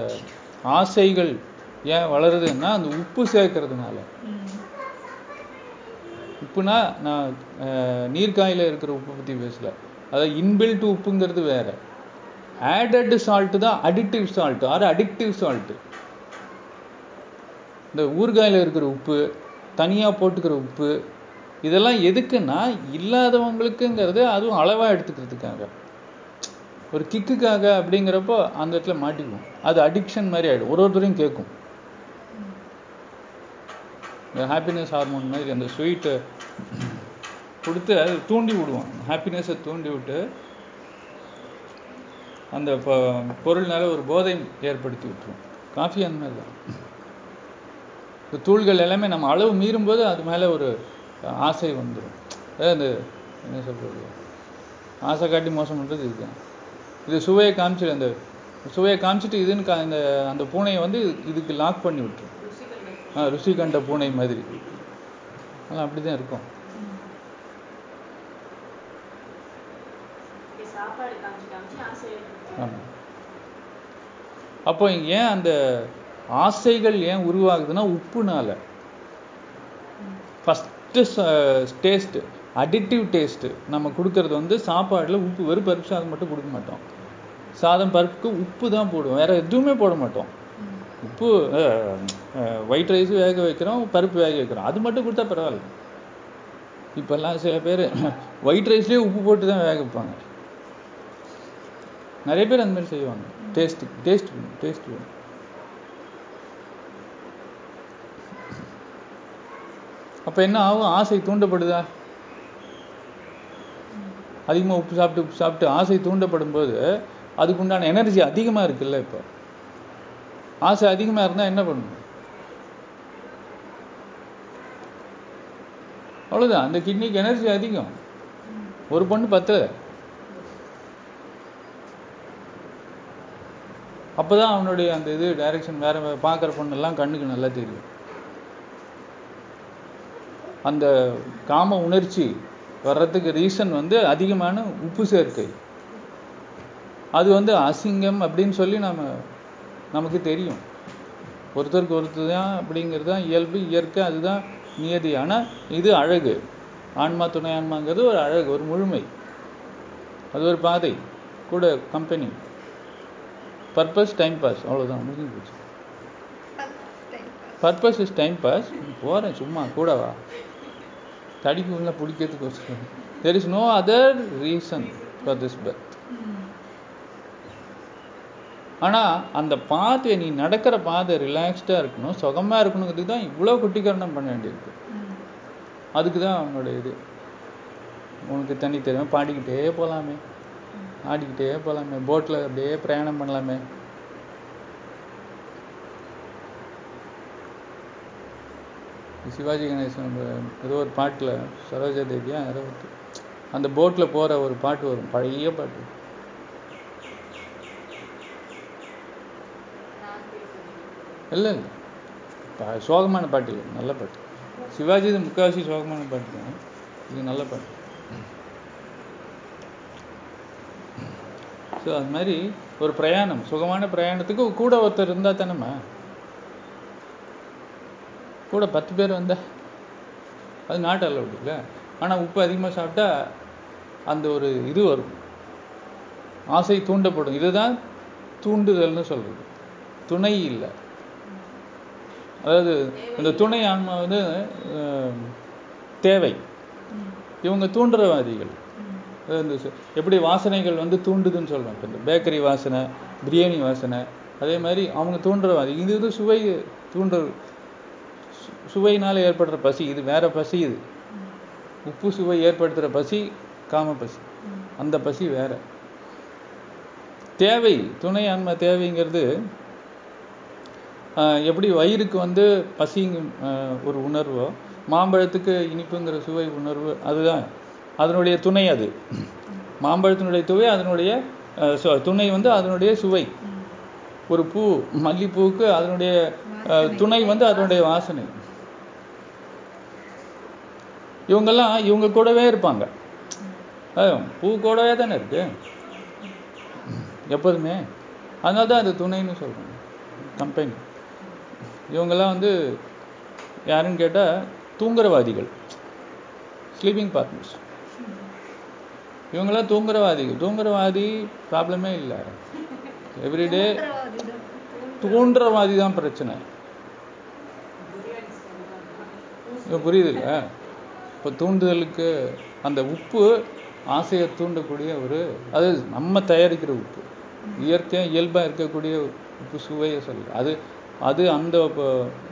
ஆசைகள் ஏன் வளருதுன்னா அந்த உப்பு சேர்க்கறதுனால. உப்புன்னா உப்புனா நான் அஹ், இருக்கிற உப்பு பற்றி பேசல. அதாவது இன்பில்ட் உப்புங்கிறது வேற. ஆடட் சால்ட்டு தான் addictive salt R addictive salt இந்த ஊறுகாயில இருக்கிற உப்பு தனியாக போட்டுக்கிற உப்பு இதெல்லாம் எதுக்குன்னா இல்லாதவங்களுக்குங்கிறது அதுவும் அளவாக எடுத்துக்கிறதுக்காக. ஒரு கிக்குக்காக அப்படிங்கிறப்போ அந்த இடத்துல மாட்டிக்குவோம். அது அடிக்ஷன் மாதிரி ஆகிடும் ஒரு ஒருத்தரையும் கேட்கும். இந்த ஹாப்பினஸ் ஹார்மோன் மாதிரி அந்த ஸ்வீட்டு கொடுத்து அது தூண்டி விடுவான். ஹாப்பினஸை தூண்டி விட்டு அந்த பொருள்னால ஒரு போதை ஏற்படுத்தி விட்டுரும் காஃபி அந்த மாதிரி தான். இந்த தூள்கள் எல்லாமே நம்ம அளவு மீறும்போது அது மேலே ஒரு ஆசை வந்துடும் அதாவது அந்த என்ன சொல்றது? ஆசை காட்டி மோசம் பண்ணுறது இதுதான். இது சுவையை காமிச்சிட்டு அந்த சுவையை காமிச்சிட்டு இதுன்னு கா- இந்த அந்த பூனையை வந்து இதுக்கு லாக் பண்ணி விட்டுரும். ருசி கண்ட பூனை மாதிரி. அதெல்லாம் அப்படி தான் இருக்கும் ஆமாம் அப்போ ஏன் அந்த ஆசைகள் ஏன் உருவாகுதுன்னா உப்புனால? ஃபஸ்ட்டு டேஸ்ட்டு அடிக்டிவ் டேஸ்ட்டு நம்ம கொடுக்கறது வந்து சாப்பாடில் உப்பு வெறும் பருப்பு சாதம் மட்டும் கொடுக்க மாட்டோம். சாதம் பருப்புக்கு உப்பு தான் போடுவோம். வேற எதுவுமே போட மாட்டோம். உப்பு ஒயிட் ரைஸ் வேக வைக்கிறோம் பருப்பு வேக வைக்கிறோம். அது மட்டும் கொடுத்தா பரவாயில்ல. இப்போல்லாம் சில பேர் ஒயிட் ரைஸ்லேயே உப்பு போட்டு தான் வேக வைப்பாங்க. நிறைய பேர் அந்த மாதிரி செய்வாங்க. டேஸ்ட் டேஸ்ட் டேஸ்ட் வேணும். அப்போ என்ன ஆகும்? ஆசை தூண்டப்படுதா? அதிகமாக உப்பு சாப்பிட்டு உப்பு சாப்பிட்டு ஆசை தூண்டப்படும் போது அதுக்கு உண்டான எனர்ஜி அதிகமாக இருக்குல்ல இப்போ. ஆசை அதிகமாக இருந்தால் என்ன பண்ணும்? அவ்வளோதான் அந்த கிட்னிக்கு எனர்ஜி அதிகம். ஒரு பொண்ணு பத்து அப்பதான் அவனுடைய அந்த இது டைரக்ஷன் வேற பார்க்குற பொண்ணெல்லாம் கண்ணுக்கு நல்லா தெரியும். அந்த காம உணர்ச்சி வர்றதுக்கு ரீசன் வந்து அதிகமான உப்பு சேர்க்கை. அது வந்து அசிங்கம் அப்படின்னு சொல்லி நம்ம நமக்கு தெரியும். ஒருத்தருக்கு ஒருத்தர் தான் அப்படிங்கிறது தான் இயல்பு இயற்கை அதுதான் நியதி. ஆனால் இது அழகு. ஆன்மா துணை ஆன்மாங்கிறது ஒரு அழகு ஒரு முழுமை. அது ஒரு பாதை. கூட கம்பெனி பர்பஸ் டைம் பாஸ் அவ்வளோதான் முடிஞ்சு போச்சு. பர்பஸ் இஸ் டைம் பாஸ் போகிறேன் சும்மா கூடவா தடிக்கு உள்ள பிடிக்கிறதுக்கு வச்சுக்கோங்க there is no other reason for this birth ஆனால் அந்த பாதை நீ நடக்கிற பாதை ரிலாக்ஸ்டாக இருக்கணும் சுகமாக இருக்கணுங்கிறதுக்கு தான் இவ்வளோ குட்டிக்கரணம் பண்ண வேண்டியிருக்கு. அதுக்கு தான் அவனோட இது. உனக்கு தண்ணி தெரியும்? பாடிக்கிட்டே போகலாமே ஆடிக்கிட்டே போகலாமே போட்டில் அப்படியே பிரயாணம் பண்ணலாமே. சிவாஜி கணேசன் ஏதோ ஒரு பாட்டில் சரோஜா தேவியா யாரோ அந்த போட்டில் போகிற ஒரு பாட்டு வரும். பழைய பாட்டு நான் பேசுறேன் இல்லை இல்லை. சோகமான பாட்டு இல்லை நல்ல பாட்டு. சிவாஜி இது முக்கால்வாசி சோகமான பாட்டு தான். இது நல்ல பாட்டு. ஸோ அது மாதிரி ஒரு பிரயாணம் சுகமான பிரயாணத்துக்கு கூட ஒருத்தர் இருந்தால் தானேம்மா? கூட பத்து பேர் வந்தா அது நாட் அலவுட் இல்லை. ஆனால் உப்பு அதிகமாக சாப்பிட்டா அந்த ஒரு இது வரும். ஆசை தூண்டப்படும். இதுதான் தூண்டுதல்னு சொல்றது. துணை இல்லை. அதாவது இந்த துணை ஆன்மா வந்து தேவை. இவங்க தூண்டுறவாதிகள். இந்த எப்படி வாசனைகள் வந்து தூண்டுதுன்னு சொல்றோம். இப்போ இந்த பேக்கரி வாசனை பிரியாணி வாசனை அதே மாதிரி அவங்க தூண்டுறவாதி. இது இது சுவை தூண்டுற சு- சுவையினால ஏற்படுற பசி. இது வேற பசி இது. உப்பு சுவை ஏற்படுத்துகிற பசி காம பசி. அந்த பசி வேற. தேவை துணை ஆன்ம தேவைங்கிறது எப்படி வயிறுக்கு வந்து பசிங்க ஆஹ், ஒரு உணர்வோ மாம்பழத்துக்கு இனிப்புங்கிற சுவை உணர்வு அதுதான். அதனுடைய துணை அது. மாம்பழத்தினுடைய துவை அதனுடைய துணை வந்து அதனுடைய சுவை. ஒரு பூ மல்லிப்பூவுக்கு அதனுடைய துணை வந்து அதனுடைய வாசனை. இவங்கெல்லாம் இவங்க கூடவே இருப்பாங்க. பூ கூடவே தானே இருக்கு? எப்போதுமே. அதனால தான் அது துணைன்னு சொல்றாங்க. கம்பெனி. இவங்கெல்லாம் வந்து யாருன்னு கேட்டால் தூங்குறவாதிகள் ஸ்லீப்பிங் பார்ட்னர்ஸ் இவங்கெல்லாம் தூங்குறவாதிகள் தூங்குறவாதி ப்ராப்ளமே இல்லை. எவ்ரிடே தூண்டுறவாதி தான். பிரச்சனை. புரியுது புரியுதுல்ல? இப்போ தூண்டுதலுக்கு அந்த உப்பு ஆசையை தூண்டக்கூடிய ஒரு அது நம்ம தயாரிக்கிற உப்பு. இயற்கையாக இயல்பாக இருக்கக்கூடிய உப்பு சுவையை சொல்லு அது அது அந்த இப்போ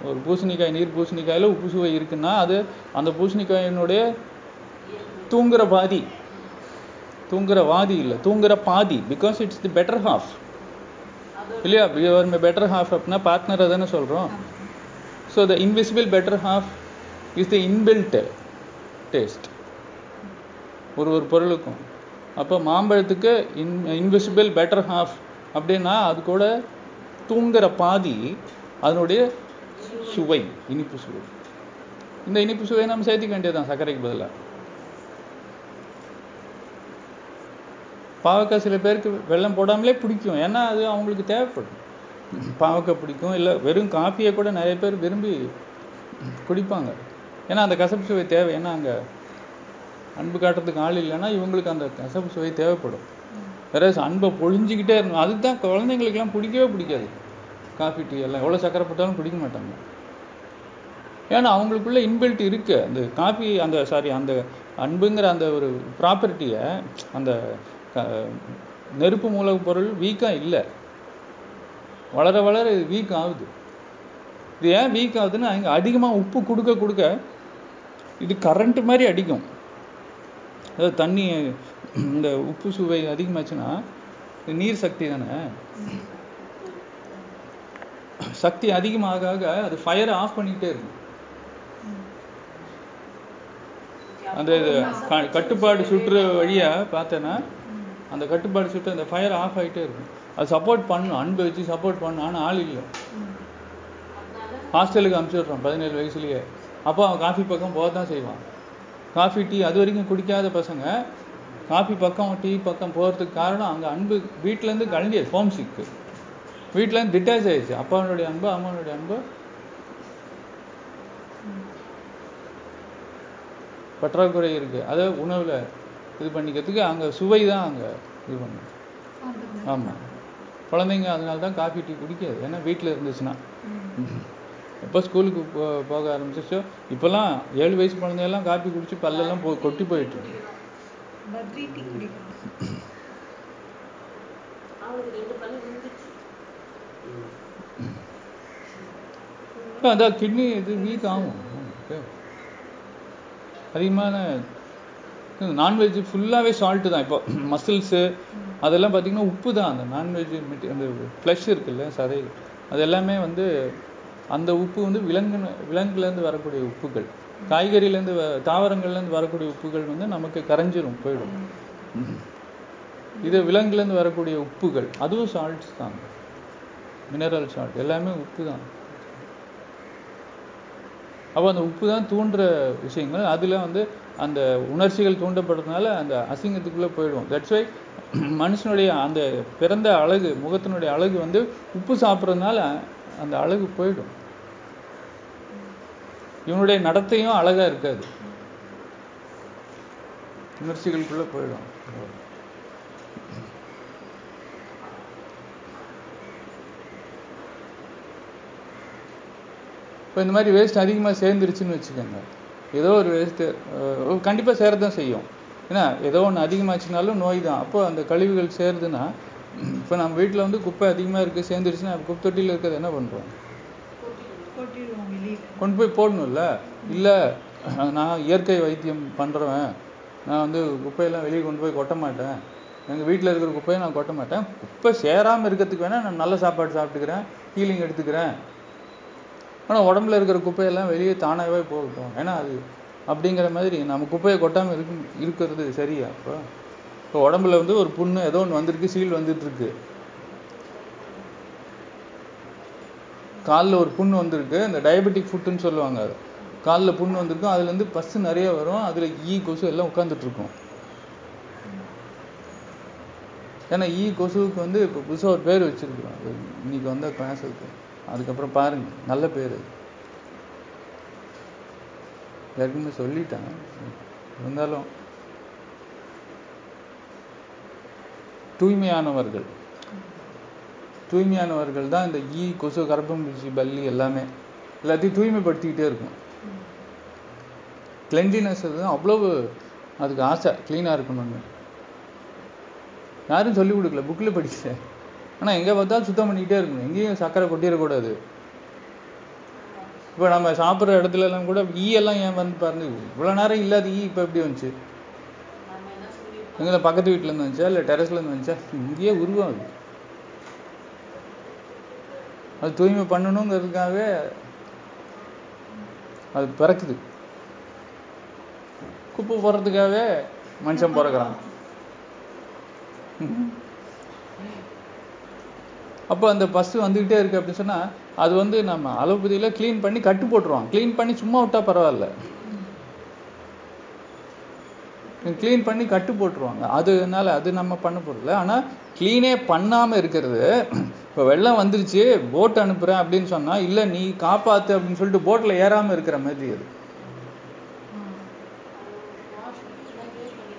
ஒரு பூசணிக்காய் நீர் பூசணிக்காயில் உப்பு சுவை இருக்குன்னா அது அந்த பூசணிக்காயினுடைய தூங்குற பாதி. தூங்குற வாதி இல்லை தூங்குற பாதி because it's the better half இல்லையா? யுவர் பெட்டர் ஹாஃப் அப்படின்னா பார்ட்னரை தானே சொல்கிறோம் so the invisible better half is the inbuilt taste ஒரு ஒரு பொருளுக்கும். அப்போ மாம்பழத்துக்கு இன் இன்விசிபிள் பெட்டர் ஹாஃப் அப்படின்னா அது கூட தூங்குற பாதி அதனுடைய சுவை இனிப்பு சுவை. இந்த இனிப்பு சுவையை நம்ம சேர்த்துக்க வேண்டியதுதான் சர்க்கரைக்கு பதிலாக பாவக்காய் சில பேருக்கு வெள்ளம் போடாமலே பிடிக்கும். ஏன்னா அது அவங்களுக்கு தேவைப்படும். பாவக்காய் பிடிக்கும் இல்லை வெறும் காஃபியை கூட நிறைய பேர் விரும்பி குடிப்பாங்க. ஏன்னா அந்த கசப்பு சுவை தேவை. ஏன்னா அங்கே அன்பு காட்டுறதுக்கு ஆள் இல்லைன்னா இவங்களுக்கு அந்த கசப்பு சுவை தேவைப்படும். வேற அன்பை பொழிஞ்சிக்கிட்டே இருக்கணும் அதுதான் குழந்தைங்களுக்கெல்லாம் பிடிக்கவே பிடிக்காது. காஃபி டீ எல்லாம் எவ்வளோ சக்கரை போட்டாலும் குடிக்க மாட்டாங்க. ஏன்னா அவங்களுக்குள்ள இன்பில்ட் இருக்குது அந்த காஃபி அந்த சாரி அந்த அன்புங்கிற அந்த ஒரு ப்ராப்பர்ட்டியை அந்த க- நெருப்பு மூலப் பொருள் வீக்காக இல்லை. வளர வளர வீக் ஆகுது. இது ஏன் வீக் ஆகுதுன்னா இங்கே அதிகமாக உப்பு கொடுக்க கொடுக்க இது கரண்ட் மாதிரி அடிக்கும். அதாவது தண்ணி இந்த உப்பு சுவை அதிகமாச்சுன்னா நீர் சக்தி தானே. சக்தி அதிகமாக ஆக அது ஃபயரை ஆஃப் பண்ணிக்கிட்டே இருக்கும். அந்த இது க- கட்டுப்பாடு சுற்று வழியா பார்த்தேன்னா அந்த கட்டுப்பாடு சுற்று அந்த ஃபயர் ஆஃப் ஆகிட்டே இருக்கும். அது சப்போர்ட் பண்ணும் அன்பு வச்சு சப்போர்ட் பண்ணும் ஆனால் ஆள் இல்லை. ஹாஸ்டலுக்கு அனுப்பிச்சி பதினேழு வயசுலயே. அப்போ அவன் காஃபி பக்கம் போக தான் செய்வான். காஃபி டீ அது வரைக்கும் குடிக்காத பசங்க காஃபி பக்கம் டீ பக்கம் போகிறதுக்கு காரணம் அங்கே அன்பு வீட்டிலேருந்து கழண்டியது ஹோம் சிக்கு வீட்டிலேருந்து டிட்டாச் ஆயிடுச்சு. அப்பாவுடைய அன்பு அம்மாவுடைய அன்பு. பற்றாக்குறை இருக்கு. அதை உணவுல இது பண்ணிக்கிறதுக்கு அங்கே சுவை தான் அங்கே இது பண்ணும். ஆமாம் குழந்தைங்க அதனால தான் காஃபி டீ குடிக்காது. ஏன்னா வீட்டில் இருந்துச்சுன்னா. எப்போ ஸ்கூலுக்கு போ போக ஆரம்பிச்சிச்சோ இப்போல்லாம் ஏழு வயசு குழந்தையெல்லாம் காப்பி குடிச்சு பல்லெல்லாம் போ கொட்டி போயிட்டு இருக்கு. பத்ரி டீ குடிக்கணும் அவனுக்கு ரெண்டு பல்லு விழுந்துச்சு அதான் கிட்னி இது வீக் ஆகும். அதிகமான நான்வெஜ் ஃபுல்லாகவே சால்ட்டு தான். இப்போ மசில்ஸு அதெல்லாம் பார்த்தீங்கன்னா உப்பு தான். அந்த நான்வெஜ் மெட்டி அந்த ஃப்ளஷ் இருக்குல்ல சதை. அது எல்லாமே வந்து அந்த உப்பு வந்து விலங்கு விலங்குலேருந்து வரக்கூடிய உப்புகள். காய்கறியிலேருந்து வ தாவரங்கள்லேருந்து வரக்கூடிய உப்புகள் வந்து நமக்கு கரைஞ்சிரும் போயிடும். இது விலங்குலேருந்து வரக்கூடிய உப்புகள். அதுவும் சால்ட்ஸ் தான். மினரல் சால்ட் எல்லாமே உப்பு தான் அப்போ அந்த உப்பு தான் தூண்டுற விஷயங்கள் அதில் வந்து அந்த உணர்ச்சிகள் தூண்டப்படுறதுனால அந்த அசிங்கத்துக்குள்ளே போயிடுவோம். தட்ஸ் வை மனுஷனுடைய அந்த பிறந்த அழகு முகத்தினுடைய அழகு வந்து உப்பு சாப்பிட்றதுனால அந்த அழகு போயிடும். இவனுடைய நடத்தையும் அழகாக இருக்காது. உணர்ச்சிகளுக்குள்ளே போயிடும். இப்போ இந்த மாதிரி வேஸ்ட் அதிகமாக சேர்ந்துருச்சுன்னு வச்சுக்கோங்க. ஏதோ ஒரு வேஸ்ட்டு கண்டிப்பாக சேரதான் செய்யும். ஏன்னா ஏதோ ஒன்று அதிகமாச்சுனாலும் நோய் தான் அப்போ அந்த கழிவுகள் சேருதுன்னா இப்போ நம்ம வீட்டில் வந்து குப்பை அதிகமாக இருக்குது சேர்ந்துருச்சுன்னா குப்பை தொட்டியில் இருக்கிறது என்ன பண்ணுறோம் கொண்டு போய் போடணும்ல? இல்லை நான் இயற்கை வைத்தியம் பண்ணுறவன் நான் வந்து குப்பையெல்லாம் வெளியே கொண்டு போய் கொட்ட மாட்டேன். எங்கள் வீட்டில் இருக்கிற குப்பையை நான் கொட்ட மாட்டேன். குப்பை சேராமல் இருக்கிறதுக்கு வேணால் நான் நல்ல சாப்பாடு சாப்பிட்டுக்கிறேன் ஹீலிங் எடுத்துக்கிறேன். ஆனால் உடம்புல இருக்கிற குப்பையெல்லாம் வெளியே தானாகவே போகட்டும். ஏன்னா அது அப்படிங்கிற மாதிரி நம்ம குப்பையை கொட்டாமல் இருக்கு இருக்கிறது சரியா இப்போ இப்போ உடம்புல வந்து ஒரு புண்ணு ஏதோ ஒன்று வந்திருக்கு சீல் வந்துட்டு இருக்கு காலில் ஒரு புண்ணு வந்திருக்கு இந்த டயபெட்டிக் ஃபுட்டுன்னு சொல்லுவாங்க அது. காலில் புண்ணு வந்திருக்கும் அதுலேருந்து பஸ்ஸு நிறைய வரும் அதில் ஈ கொசு எல்லாம் உட்காந்துட்டு இருக்கும் ஏன்னா ஈ கொசுவுக்கு வந்து இப்போ புதுசாக ஒரு பேர் வச்சிருக்கிறோம். இன்னைக்கு வந்த கிளாஸ் இருக்கு அதுக்கப்புறம் பாருங்க நல்ல பேர். ஏற்கனவே சொல்லிட்டேன். இருந்தாலும் தூய்மையானவர்கள். தூய்மையானவர்கள் தான் இந்த ஈ கொசு கரப்பம் பூச்சி பல்லி எல்லாமே எல்லாத்தையும் தூய்மைப்படுத்திக்கிட்டே இருக்கும். கிளென்லினஸ் தான் அவ்வளவு அதுக்கு ஆசை க்ளீனாக இருக்கணும்னு. யாரும் சொல்லிக் கொடுக்கல புக்கில் படிச்சேன் ஆனால் எங்கே பார்த்தாலும் சுத்தம் பண்ணிக்கிட்டே இருக்கணும். எங்கேயும் சக்கரை கொட்டிடக்கூடாது இப்போ நம்ம சாப்பிட்ற இடத்துல எல்லாம் கூட ஈ எல்லாம் ஏன் வந்து பாருங்க இவ்வளோ நேரம் இல்லாத ஈ இப்போ எப்படி வந்துச்சு? எங்களை பக்கத்து வீட்டிலேருந்து வந்துச்சா? இல்லை டெரஸ்லேருந்து வந்துச்சா? இங்கேயே உருவம் அது. அது தூய்மை பண்ணணுங்கிறதுக்காகவே அது பிறக்குது. குப்பை போடுறதுக்காகவே மனுஷன் பிறக்கிறான். அப்போ அந்த பஸ் வந்துக்கிட்டே இருக்கு அப்படின்னு சொன்னால் அது வந்து நம்ம அலோபதியில் க்ளீன் பண்ணி கட்டு போட்டுருவோம் க்ளீன் பண்ணி சும்மா விட்டா பரவாயில்ல. க்ளீன் பண்ணி கட்டு போட்டுருவாங்க. அதனால அது நம்ம பண்ண போகிறதில்ல ஆனால் க்ளீனே பண்ணாமல் இருக்கிறது இப்போ வெள்ளம் வந்துருச்சு போட் அனுப்புகிறேன் அப்படின்னு சொன்னால் இல்லை நீ காப்பாற்று அப்படின்னு சொல்லிட்டு போட்டில் ஏறாமல் இருக்கிற மாதிரி அது.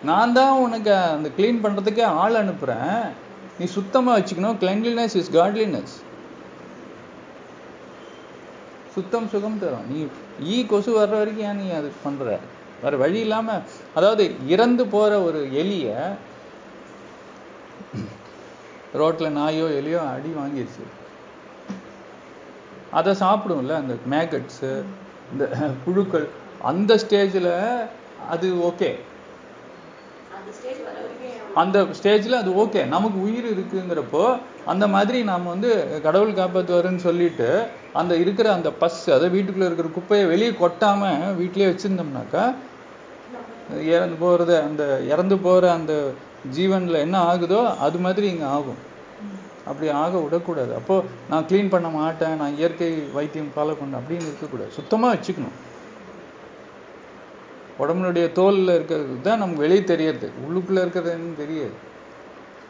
நான் தான் உனக்கு அந்த க்ளீன் பண்ணுறதுக்கே ஆள் அனுப்புகிறேன் நீ சுத்தமாக வச்சுக்கணும். கிளென்லினஸ் இஸ் காட்லினஸ் சுத்தம் சுகம் தரும். நீ ஈ கொசு வர்ற வரைக்கும் ஏன் நீ அது பண்ணுற வேறு வழி இல்லாமல் அதாவது இறந்து போகிற ஒரு எலியை ரோட்டில் நாயோ எலியோ அடி வாங்கிடுச்சு அதை சாப்பிடும்ல அந்த மேகட்ஸு இந்த புழுக்கள். அந்த ஸ்டேஜில் அது ஓகே அந்த ஸ்டேஜில் அது ஓகே நமக்கு உயிர் இருக்குங்கிறப்போ அந்த மாதிரி நாம் வந்து கடவுள் காப்பாற்றுவாருன்னு சொல்லிட்டு அந்த இருக்கிற அந்த பஸ் அதை வீட்டுக்குள்ளே இருக்கிற குப்பையை வெளியே கொட்டாமல் வீட்டிலேயே வச்சுருந்தோம்னாக்கா இறந்து போகிறது அந்த இறந்து போகிற அந்த ஜீவனில் என்ன ஆகுதோ அது மாதிரி இங்கே ஆகும். அப்படி ஆக விடக்கூடாது. அப்போது நான் க்ளீன் பண்ண மாட்டேன் நான் இயற்கை வைத்தியம் ஃபாலோ பண்ணேன் அப்படின்னு இருக்கக்கூடாது. சுத்தமாக வச்சுக்கணும். உடம்புனுடைய தோலில் இருக்கிறது தான் நமக்கு வெளியே தெரியறது. உள்ளுக்குள்ளே இருக்கிறது என்னன்னு தெரியாது.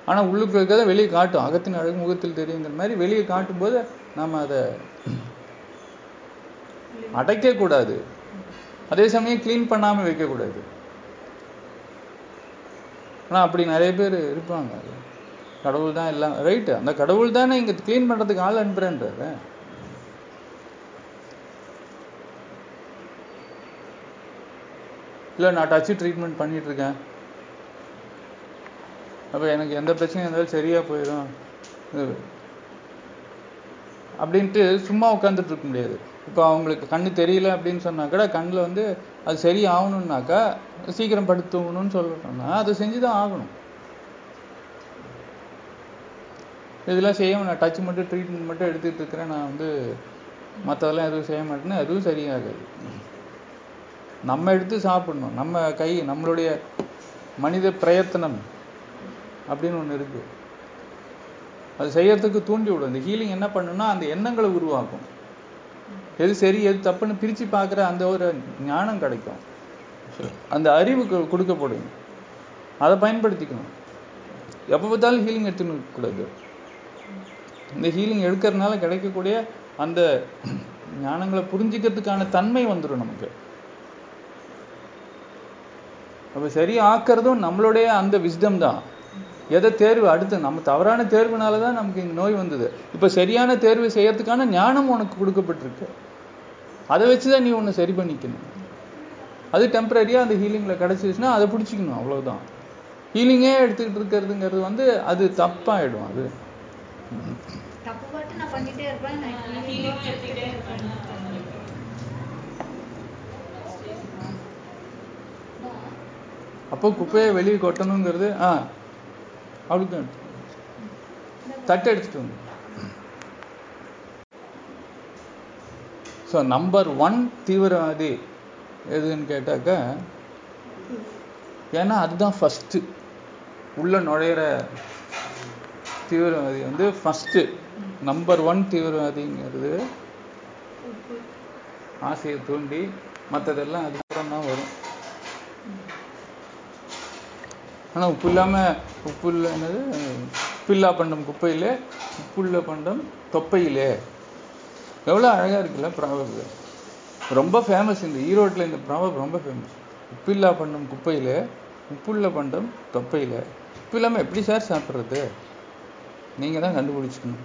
ஆனால் உள்ளுக்கு இருக்கிறத வெளியே காட்டும். அகத்தின் அழகு முகத்தில் தெரியுங்கிற மாதிரி வெளியே காட்டும் போது நாம் அதை அடைக்கக்கூடாது. அதே சமயம் க்ளீன் பண்ணாமல் வைக்கக்கூடாது. ஆனால் அப்படி நிறைய பேர் இருப்பாங்க. கடவுள் தான் எல்லாம் ரைட்டு அந்த கடவுள் தானே இங்கே க்ளீன் பண்ணுறதுக்கு ஆள் அனுப்புகிறேன்றாரு இல்லை நான் டச்சு ட்ரீட்மெண்ட் பண்ணிட்டு இருக்கேன் அப்போ எனக்கு எந்த பிரச்சனையும் இருந்தாலும் சரியாக போயிடும். அப்படின்ட்டு சும்மா உட்காந்துட்டு இருக்க முடியாது. இப்போ அவங்களுக்கு கண்ணு தெரியல அப்படின்னு சொன்னா கூட கண்ணில் வந்து அது சரி ஆகணும்னாக்கா சீக்கிரம் படுத்து சொல்லணும்னா அதை செஞ்சு தான் ஆகணும். இதெல்லாம் செய்யாமல் நான் டச் மட்டும் ட்ரீட்மெண்ட் மட்டும் எடுத்துகிட்டு இருக்கிறேன். நான் வந்து மற்றதெல்லாம் எதுவும் செய்ய மாட்டேன்னா எதுவும் சரியாகாது. நம்ம எடுத்து சாப்பிடணும். நம்ம கை நம்மளுடைய மனித பிரயத்தனம் அப்படின்னு ஒன்று இருக்கு. அது செய்யறதுக்கு தூண்டி விடும். இந்த ஹீலிங் என்ன பண்ணுன்னா அந்த எண்ணங்களை உருவாக்கும். எது சரி எது தப்புன்னு பிரித்து பார்க்குற அந்த ஒரு ஞானம் கிடைக்கும். அந்த அறிவு கொடுக்கப்படும். அதை பயன்படுத்திக்கணும். எப்போ பார்த்தாலும் ஹீலிங் எடுத்துன்னு கூடாது இந்த ஹீலிங் எடுக்கிறதுனால கிடைக்கக்கூடிய அந்த ஞானங்களை புரிஞ்சிக்கிறதுக்கான தன்மை வந்துடும் நமக்கு. நம்ம சரி ஆக்கிறதும் நம்மளுடைய அந்த விஸ்டம் தான். எதை தேர்வு அடுத்து நம்ம தவறான தேர்வுனால தான் நமக்கு இந்த நோய் வந்தது. இப்போ சரியான தேர்வு செய்யறதுக்கான ஞானம் உனக்கு கொடுக்கப்பட்டிருக்கு. அதை வச்சு தான் நீ ஒன்று சரி பண்ணிக்கணும். அது டெம்பரரியாக அந்த ஹீலிங்கில் கிடச்சிருச்சுன்னா அதை பிடிச்சிக்கணும் அவ்வளோதான் ஹீலிங்கே எடுத்துக்கிட்டு இருக்கிறதுங்கிறது வந்து அது தப்பாயிடும் அது தப்பு பாட்டு நான் பண்ணிட்டே இருப்பேன் நான் healing healing எடுத்துக்கிட்டே எடுத்துக்கிட்டே இருப்பேன். இருப்பேன் அப்போ குப்பையை வெளியே கொட்டணுங்கிறது ஆ அவளுக்கு தட்டை எடுத்துட்டு வந்து ஸோ நம்பர் ஒன் தீவிரவாதி எதுன்னு கேட்டாக்கா ஏன்னா அதுதான் ஃபஸ்ட்டு உள்ள நுழையிற தீவிரவாதி வந்து ஃபஸ்ட்டு நம்பர் ஒன் தீவிரவாதிங்கிறது ஆசையை தூண்டி மற்றதெல்லாம் அதுக்கப்புறம் தான் வரும். ஆனால் உப்பு இல்லாமல் உப்பு இல்லை என்னது? உப்பில்லா பண்டம் குப்பையிலே உப்புள்ள பண்டம் தொப்பையிலே. எவ்வளோ அழகாக இருக்குல்ல ப்ராவர்பு ரொம்ப ஃபேமஸ் இந்த ஈரோட்டில் இந்த ப்ராவர்ப் ரொம்ப ஃபேமஸ் உப்பில்லா பண்டம் குப்பையிலே உப்புள்ள பண்டம் தொப்பையில். உப்பு இல்லாமல் எப்படி சார் சாப்பிட்றது? நீங்கள் தான் கண்டுபிடிச்சிக்கணும்.